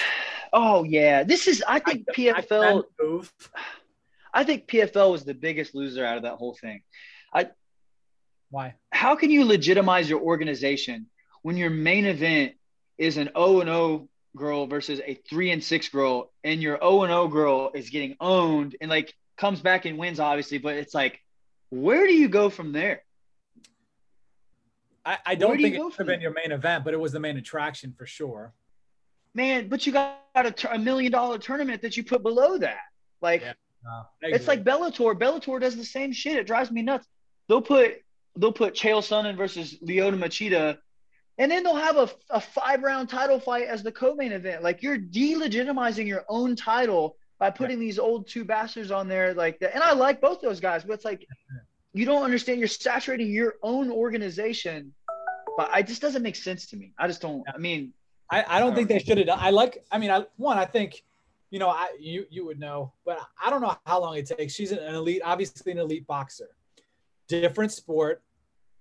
Oh yeah, this is. I think I, PFL. I, I think PFL was the biggest loser out of that whole thing. I. Why? How can you legitimize your organization when your main event is an O and O girl versus a three and six girl, and your O and O girl is getting owned and like comes back and wins, obviously, but it's like, where do you go from there? I, I don't think it should have been your main event, but it was the main attraction for sure. Man, but you got a, a million dollar tournament that you put below that. Like, yeah. it's like Bellator. Bellator does the same shit. It drives me nuts. They'll put they'll put Chael Sonnen versus Lyoto Machida, and then they'll have a, a five round title fight as the co-main event. Like you're delegitimizing your own title by putting yeah. these old two bastards on there like that. And I like both those guys, but it's like you don't understand. You're saturating your own organization, but I just doesn't make sense to me. I just don't. I mean, I, I don't think they should have. I like. I mean, I one. I think, you know, I you you would know, but I don't know how long it takes. She's an elite, obviously an elite boxer. Different sport,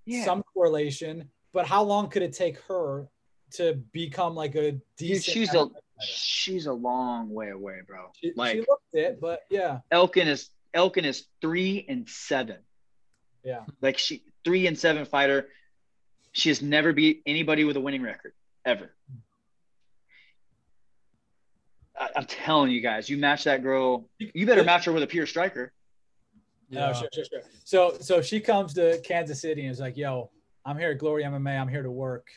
yeah. some correlation, but how long could it take her to become like a decent? she's a she's a long way away, bro. She, like she looked it, but yeah. Elkin is Elkin is three and seven. Yeah. Like she three and seven fighter. She has never beat anybody with a winning record ever. I, am telling you guys, you match that girl, you better match her with a pure striker. Yeah, sure, sure, sure. So, so she comes to Kansas City and is like, "Yo, I'm here at Glory MMA. I'm here to work."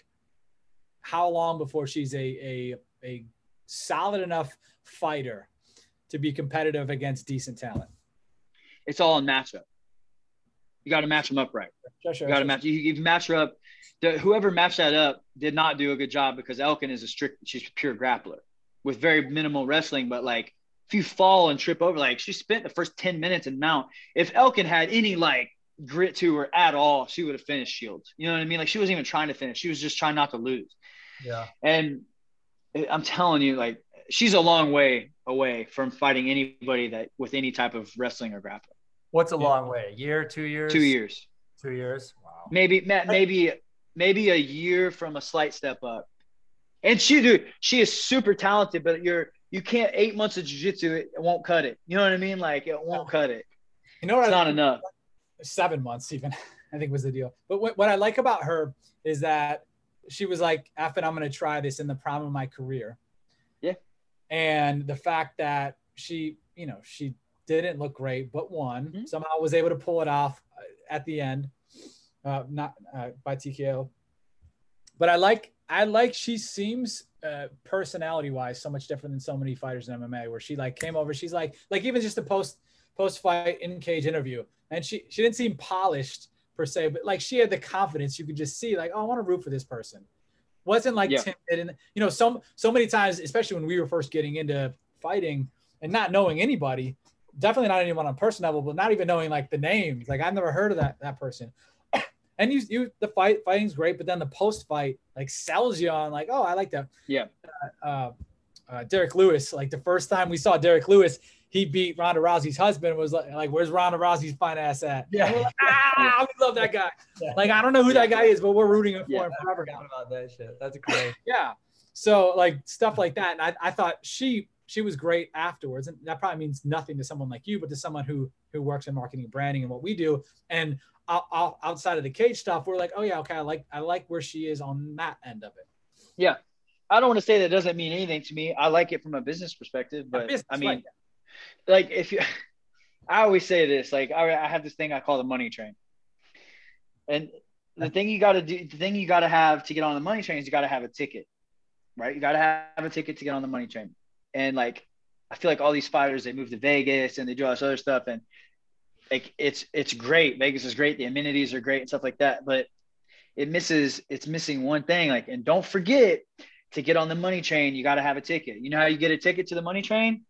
How long before she's a a a solid enough fighter to be competitive against decent talent? It's all in matchup. You got to match them up right. Sure, sure, you got to sure. match. You, you match her up. The, whoever matched that up did not do a good job because Elkin is a strict. She's a pure grappler with very minimal wrestling, but like if you fall and trip over, like she spent the first 10 minutes in mount. If Elkin had any like grit to her at all, she would have finished Shields. You know what I mean? Like she wasn't even trying to finish. She was just trying not to lose. Yeah. And I'm telling you, like she's a long way away from fighting anybody that with any type of wrestling or grappling. What's a yeah. long way? A year, two years? Two years. Two years. Wow. Maybe maybe maybe a year from a slight step up. And she, dude, she is super talented, but you're you can't eight months of jujitsu, it, it won't cut it. You know what I mean? Like it won't cut it. You know what? It's I, not enough. Seven months, even I think was the deal. But what, what I like about her is that she was like, "F it, I'm going to try this in the prime of my career." Yeah. And the fact that she, you know, she didn't look great, but won mm-hmm. somehow was able to pull it off uh, at the end, uh, not uh, by TKO. But I like I like she seems uh, personality wise so much different than so many fighters in MMA where she like came over she's like like even just a post post fight in cage interview and she she didn't seem polished per se but like she had the confidence you could just see like oh I want to root for this person wasn't like yeah. timid and you know so so many times especially when we were first getting into fighting and not knowing anybody definitely not anyone on personal level but not even knowing like the names like I've never heard of that that person and you you the fight fighting's great, but then the post fight like sells you on like, oh, I like that. Yeah. Uh, uh, uh, Derrick Lewis, like the first time we saw Derrick Lewis, he beat Ronda Rousey's husband. Was like, like where's Ronda Rousey's fine ass at? Yeah. Like, ah, we love that guy. Yeah. Like I don't know who that guy is, but we're rooting for yeah. him forever. about that shit. That's great. yeah. So like stuff like that, and I, I thought she she was great afterwards, and that probably means nothing to someone like you, but to someone who who works in marketing and branding and what we do. And outside of the cage stuff, we're like, oh yeah, okay, I like I like where she is on that end of it. Yeah, I don't want to say that doesn't mean anything to me. I like it from a business perspective, but business, I mean, like, like, if you, I always say this, like I, I have this thing I call the money train, and the thing you got to do, the thing you got to have to get on the money train is you got to have a ticket, right? You got to have a ticket to get on the money train, and like I feel like all these fighters they move to Vegas and they do all this other stuff, and like it's it's great. Vegas is great. The amenities are great and stuff like that. But it misses it's missing one thing. Like, and don't forget to get on the money train, you got to have a ticket. You know how you get a ticket to the money train?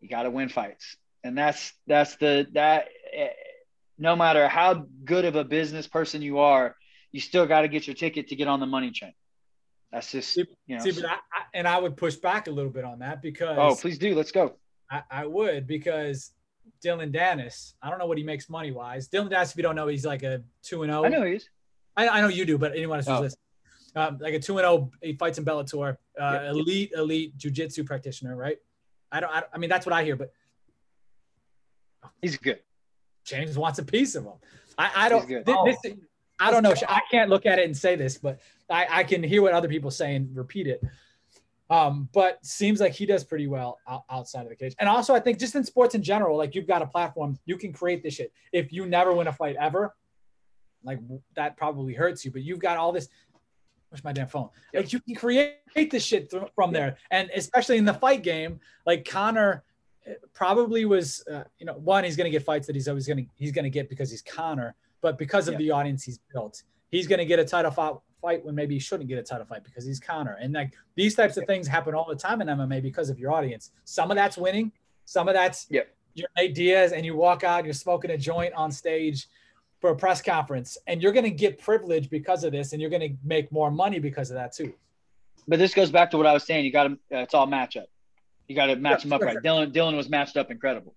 You got to win fights, and that's that's the that. Eh, no matter how good of a business person you are, you still got to get your ticket to get on the money train. That's just you know. See, but I, I, and I would push back a little bit on that because oh, please do. Let's go. I, I would because Dylan Danis. I don't know what he makes money wise. Dylan Danis, if you don't know, he's like a two and zero. I know he's. I, I know you do, but anyone else who's oh. listening, um, like a two and zero, he fights in Bellator. Uh, yep. Elite, elite jujitsu practitioner, right? I don't, I I mean, that's what I hear, but he's good. James wants a piece of him. I, I don't. This, oh. this, I don't know. I can't look at it and say this, but I, I can hear what other people say and repeat it. Um, but seems like he does pretty well outside of the cage. And also, I think just in sports in general, like you've got a platform, you can create this shit. If you never win a fight ever, like that probably hurts you. But you've got all this. Where's my damn phone? Yep. Like you can create this shit th- from there, and especially in the fight game, like Conor eh, probably was, uh, you know, one he's going to get fights that he's always going to he's going to get because he's Conor, but because of yep. the audience he's built, he's going to get a title fight fight when maybe he shouldn't get a title fight because he's Conor. And like these types of things happen all the time in MMA because of your audience. Some of that's winning, some of that's yep. Nate Diaz and you walk out, you're smoking a joint on stage for a press conference, and you're going to get privilege because of this, and you're going to make more money because of that too. But this goes back to what I was saying. You got to, uh, it's all matchup. You got to match yeah, them up right. Sure. dylan Dillon was matched up incredible.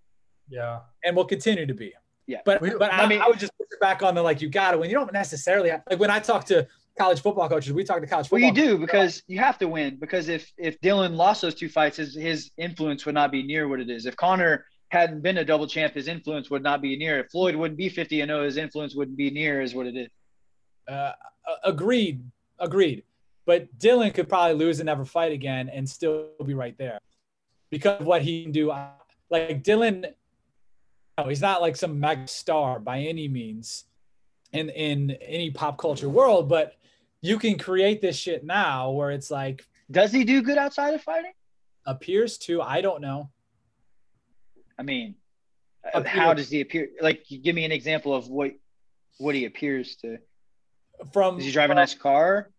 Yeah, and will continue to be. Yeah, but but I, I mean, I would just push it back on the like you got to win. You don't necessarily have, like when I talk to college football coaches. We talk to college football. Well, you do because you have to win. Because if if dylan lost those two fights, his his influence would not be near what it is. If Conor hadn't been a double champ, his influence would not be near. If Floyd wouldn't be 50 and 0, his influence wouldn't be near is what it is. Uh, agreed. Agreed. But Dylan could probably lose and never fight again and still be right there because of what he can do. Like Dylan, no, he's not like some mega star by any means in in any pop culture world, but you can create this shit now where it's like does he do good outside of fighting appears to i don't know i mean uh, how does he appear? Like give me an example of what what he appears to. From does he drive a nice car?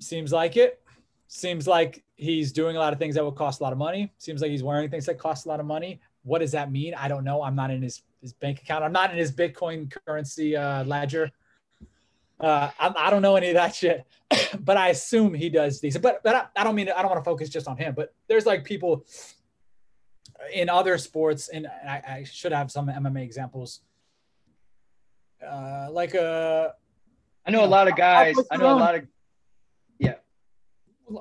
Seems like it. Seems like he's doing a lot of things that will cost a lot of money. Seems like he's wearing things that cost a lot of money. What does that mean? I don't know. I'm not in his his bank account. I'm not in his bitcoin currency uh, ledger. Uh, I, I, don't know any of that shit, but I assume he does these. But but I, I don't mean I don't want to focus just on him. But there's like people in other sports, and I, I should have some MMA examples. Uh, like uh, I know a lot of guys. I know a lot of yeah.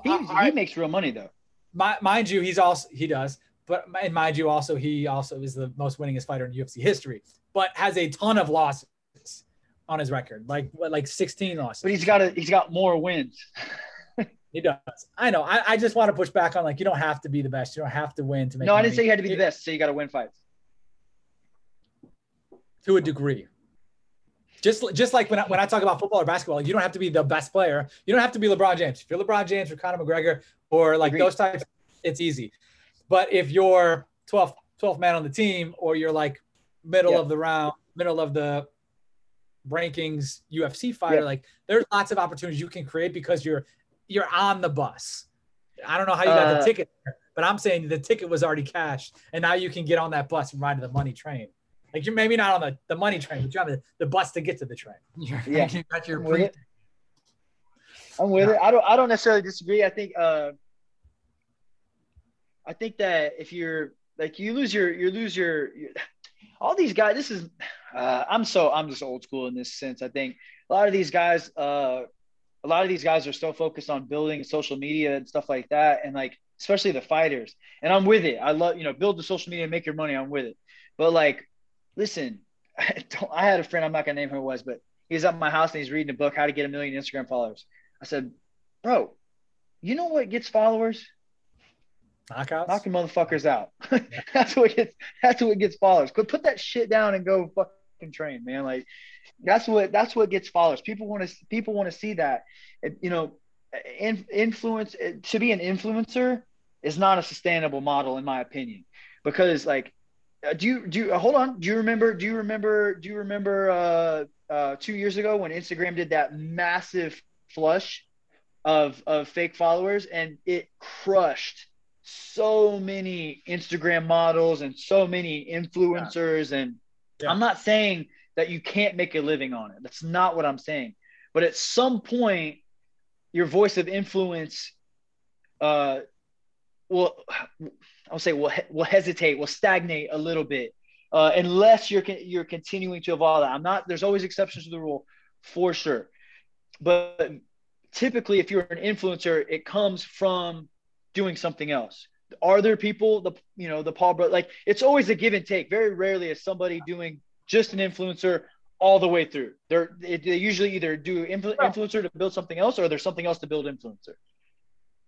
He, he makes real money though. My, mind you, he's also he does, but and mind you, also he also is the most winningest fighter in UFC history, but has a ton of losses on his record, like like 16 losses. But he's got a, he's got more wins. he does. I know. I, I just want to push back on like you don't have to be the best. You don't have to win to make. No, money. I didn't say you had to be the best. So you got to win fights. To a degree. Just just like when I, when I talk about football or basketball, you don't have to be the best player. You don't have to be LeBron James. If you're LeBron James or Conor McGregor or like Agreed. those types, it's easy. But if you're 12th 12th man on the team or you're like middle yep. of the round, middle of the rankings UFC fighter. Yeah. Like there's lots of opportunities you can create because you're you're on the bus. I don't know how you got uh, the ticket, but I'm saying the ticket was already cashed, and now you can get on that bus and ride to the money train. Like you're maybe not on the, the money train, but you're on the, the bus to get to the train. You're, yeah, you got your I'm with, it. I'm with it. I don't I don't necessarily disagree. I think uh I think that if you're like you lose your you lose your, your all these guys, this is, uh, I'm so, I'm just old school in this sense. I think a lot of these guys, uh, a lot of these guys are still focused on building social media and stuff like that. And like, especially the fighters. And I'm with it. I love, you know, build the social media, and make your money. I'm with it. But like, listen, I, I had a friend, I'm not going to name who it was, but he was at my house and he's reading a book, How to Get a Million Instagram Followers. I said, bro, you know what gets followers? Knockouts? Knocking motherfuckers out. that's what gets that's what gets followers. Put put that shit down and go fucking train, man. Like that's what that's what gets followers. People want to people want to see that. you know, in, influence to be an influencer is not a sustainable model in my opinion. Because like uh, do you do you, uh, hold on, do you remember do you remember do you remember uh uh 2 years ago when Instagram did that massive flush of of fake followers and it crushed so many Instagram models and so many influencers. And Yeah. I'm not saying that you can't make a living on it. That's not what I'm saying. But at some point, your voice of influence uh, will, I'll say, will, will hesitate, will stagnate a little bit. Uh, unless you're you're continuing to evolve. I'm not. There's always exceptions to the rule, for sure. But typically, if you're an influencer, it comes from doing something else. Are there people the you know the Paul bro like it's always a give and take. Very rarely is somebody doing just an influencer all the way through. They're they usually either do influ- influencer to build something else, or there's something else to build influencer.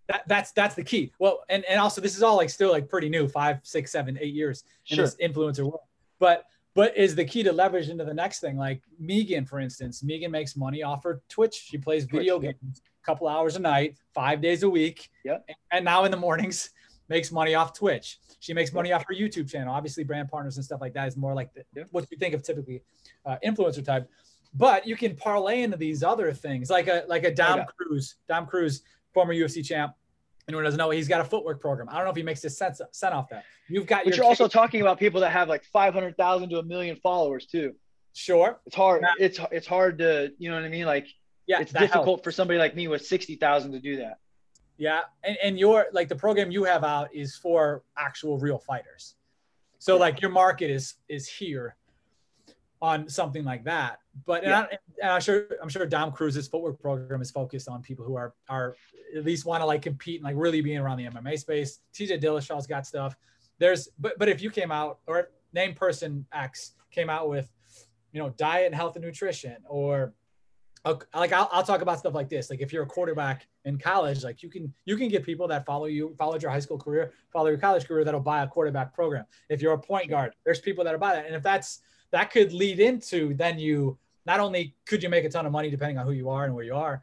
That, that's that's the key. Well, and and also this is all like still like pretty new, five, six, seven, eight years in Sure. this influencer world. But but is the key to leverage into the next thing. Like Megan, for instance, Megan makes money off her Twitch. She plays video Twitch, games a couple hours a night, five days a week. Yep. And now in the mornings makes money off Twitch. She makes money off her YouTube channel. Obviously, brand partners and stuff like that is more like the, Yep. what you think of typically uh, influencer type. But you can parlay into these other things, like a like a Dom yeah. Cruz, Dom Cruz, former UFC champ. Anyone doesn't know, he's got a footwork program. I don't know if he makes this sense cent off that. You've got But your you're also talking about people that have like 500,000 to a million followers too. sure, It's hard. Yeah. It's it's hard to you know what I mean. Like yeah, it's difficult helps. for somebody like me with 60,000 to do that. Yeah, and and your like the program you have out is for actual real fighters. So like your market is is here on something like that. But and, I, and I'm sure I'm sure Dom Cruz's footwork program is focused on people who are are at least want to like compete and like really being around the MMA space. TJ Dillashaw's got stuff. There's but but if you came out or name person X came out with you know diet and health and nutrition or like I'll, I'll talk about stuff like this. Like if you're a quarterback in college like you can you can get people that follow you followed your high school career follow your college career that'll buy a quarterback program. If you're a point guard there's people that'll buy that. And if that's that could lead into then you not only could you make a ton of money depending on who you are and where you are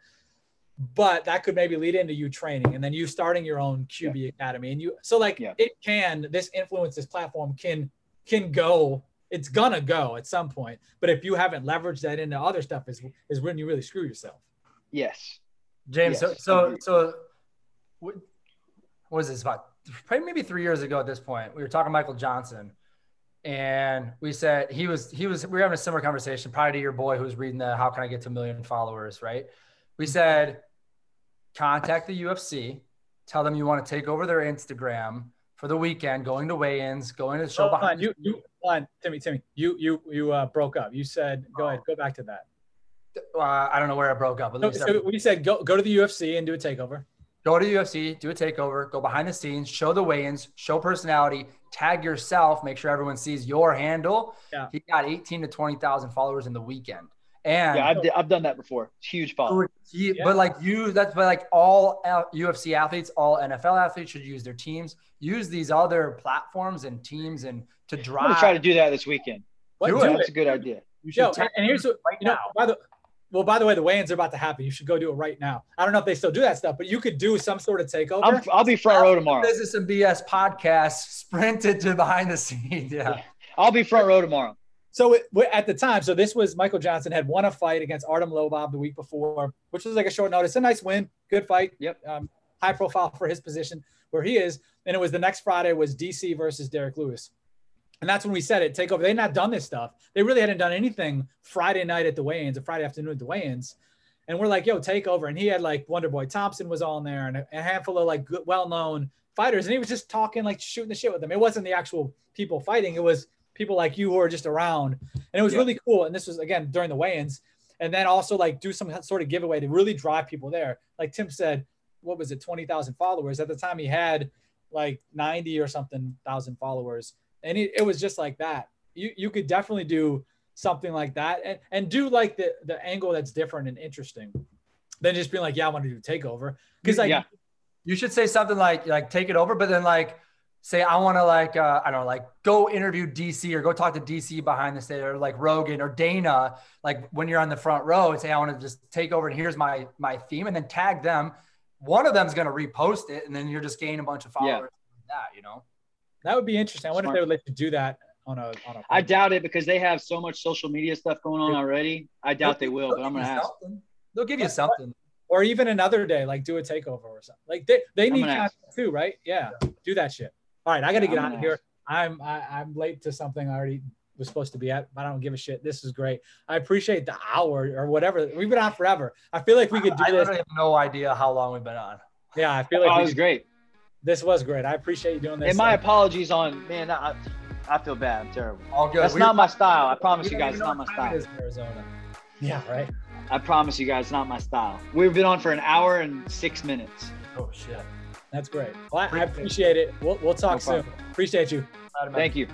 but that could maybe lead into you training and then you starting your own qb academy. And you so like Yeah. it can this influence this platform can can go it's gonna go at some point but if you haven't leveraged that into other stuff is is when you really screw yourself Yes. James, Yes, so so agreed. so what what was this about probably maybe three years ago at this point? We were talking to Michael Johnson, and we said he was he was we were having a similar conversation probably to your boy who was reading the How Can I Get to a Million Followers, right? We mm-hmm. said contact the UFC, tell them you want to take over their Instagram for the weekend, going to weigh-ins, going to the show Hold on, behind you you on, Timmy Timmy you you you uh, broke up you said go ahead go back to that uh, I don't know where I broke up, but so, so we said go go to the UFC and do a takeover go to the UFC, do a takeover, go behind the scenes, show the weigh-ins, show personality, tag yourself, make sure everyone sees your handle. Yeah. He got 18 to 20,000 followers in the weekend. And Yeah, I've, d- I've done that before. It's huge follow. He- Yeah. but like you, that's but like all UFC athletes, all NFL athletes should use their teams, use these other platforms and teams and to drive. I'm gonna try to do that this weekend. What, Do do it. That's a good idea. you should Yo, and here's what right you know now. by the well by the way the weigh-ins are about to happen you should go do it right now i don't know if they still do that stuff but you could do some sort of takeover I'm, I'll be front row tomorrow. Business and BS podcast sprinted to behind the scenes. Yeah. I'll be front row tomorrow. So it, at the time, so this was Michael Johnson had won a fight against Artem Lobov the week before, which was like a short notice, a nice win, good fight. Yep. Um, high profile for his position where he is. And it was the next Friday was DC versus Derrick Lewis. And that's when we said it, take over. They had not done this stuff. They really hadn't done anything Friday night at the weigh-ins or Friday afternoon at the weigh-ins. And we're like, yo, take over. And he had like Wonder Boy Thompson was on there and a, a handful of like good, well-known fighters. And he was just talking, like shooting the shit with them. It wasn't the actual people fighting. It was people like you who are just around. And it was Yeah. really cool. And this was again during the weigh-ins. And then also like do some sort of giveaway to really drive people there. Like Tim said, what was it, 20,000 followers. At the time he had like 90 or something thousand followers. And it, it was just like that. You you could definitely do something like that and, and do like the the angle that's different and interesting than just being like, yeah, I want to do takeover. Because mm, like Yeah. You should say something like like take it over, but then like say I want to like uh, I don't know like go interview DC or go talk to DC behind the stage or like Rogan or Dana like when you're on the front row and say I want to just take over and here's my my theme and then tag them. One of them's gonna repost it and then you're just gaining a bunch of Yeah. followers. Like that you know. that would be interesting. I wonder Smart. if they would let you do that on a on a I doubt it because they have so much social media stuff going on already. I doubt they will, but I'm gonna They'll give you ask. something. They'll give you something. or even another day, like do a takeover or something. Like they, they need gonna content too, right? Yeah, do that shit. All right, I got to get out of here. I'm I, I'm late to something I already was supposed to be at, but I don't give a shit. This is great. I appreciate the hour or whatever. We've been on forever. I feel like we could do I this. I have no idea how long we've been on. Yeah, I feel Oh, like it we was could- great. this was great. I appreciate you doing this. And my Like, apologies on man. I, I feel bad. I'm terrible. All good. That's We- not my style. I promise you guys, it's not my what time it style. is Arizona. Yeah, right. I promise you guys, not my style. We've been on for an hour and six minutes. Oh shit. That's great. Well, I, I appreciate it. We'll, we'll talk No soon. Appreciate you. All right, man. Thank you.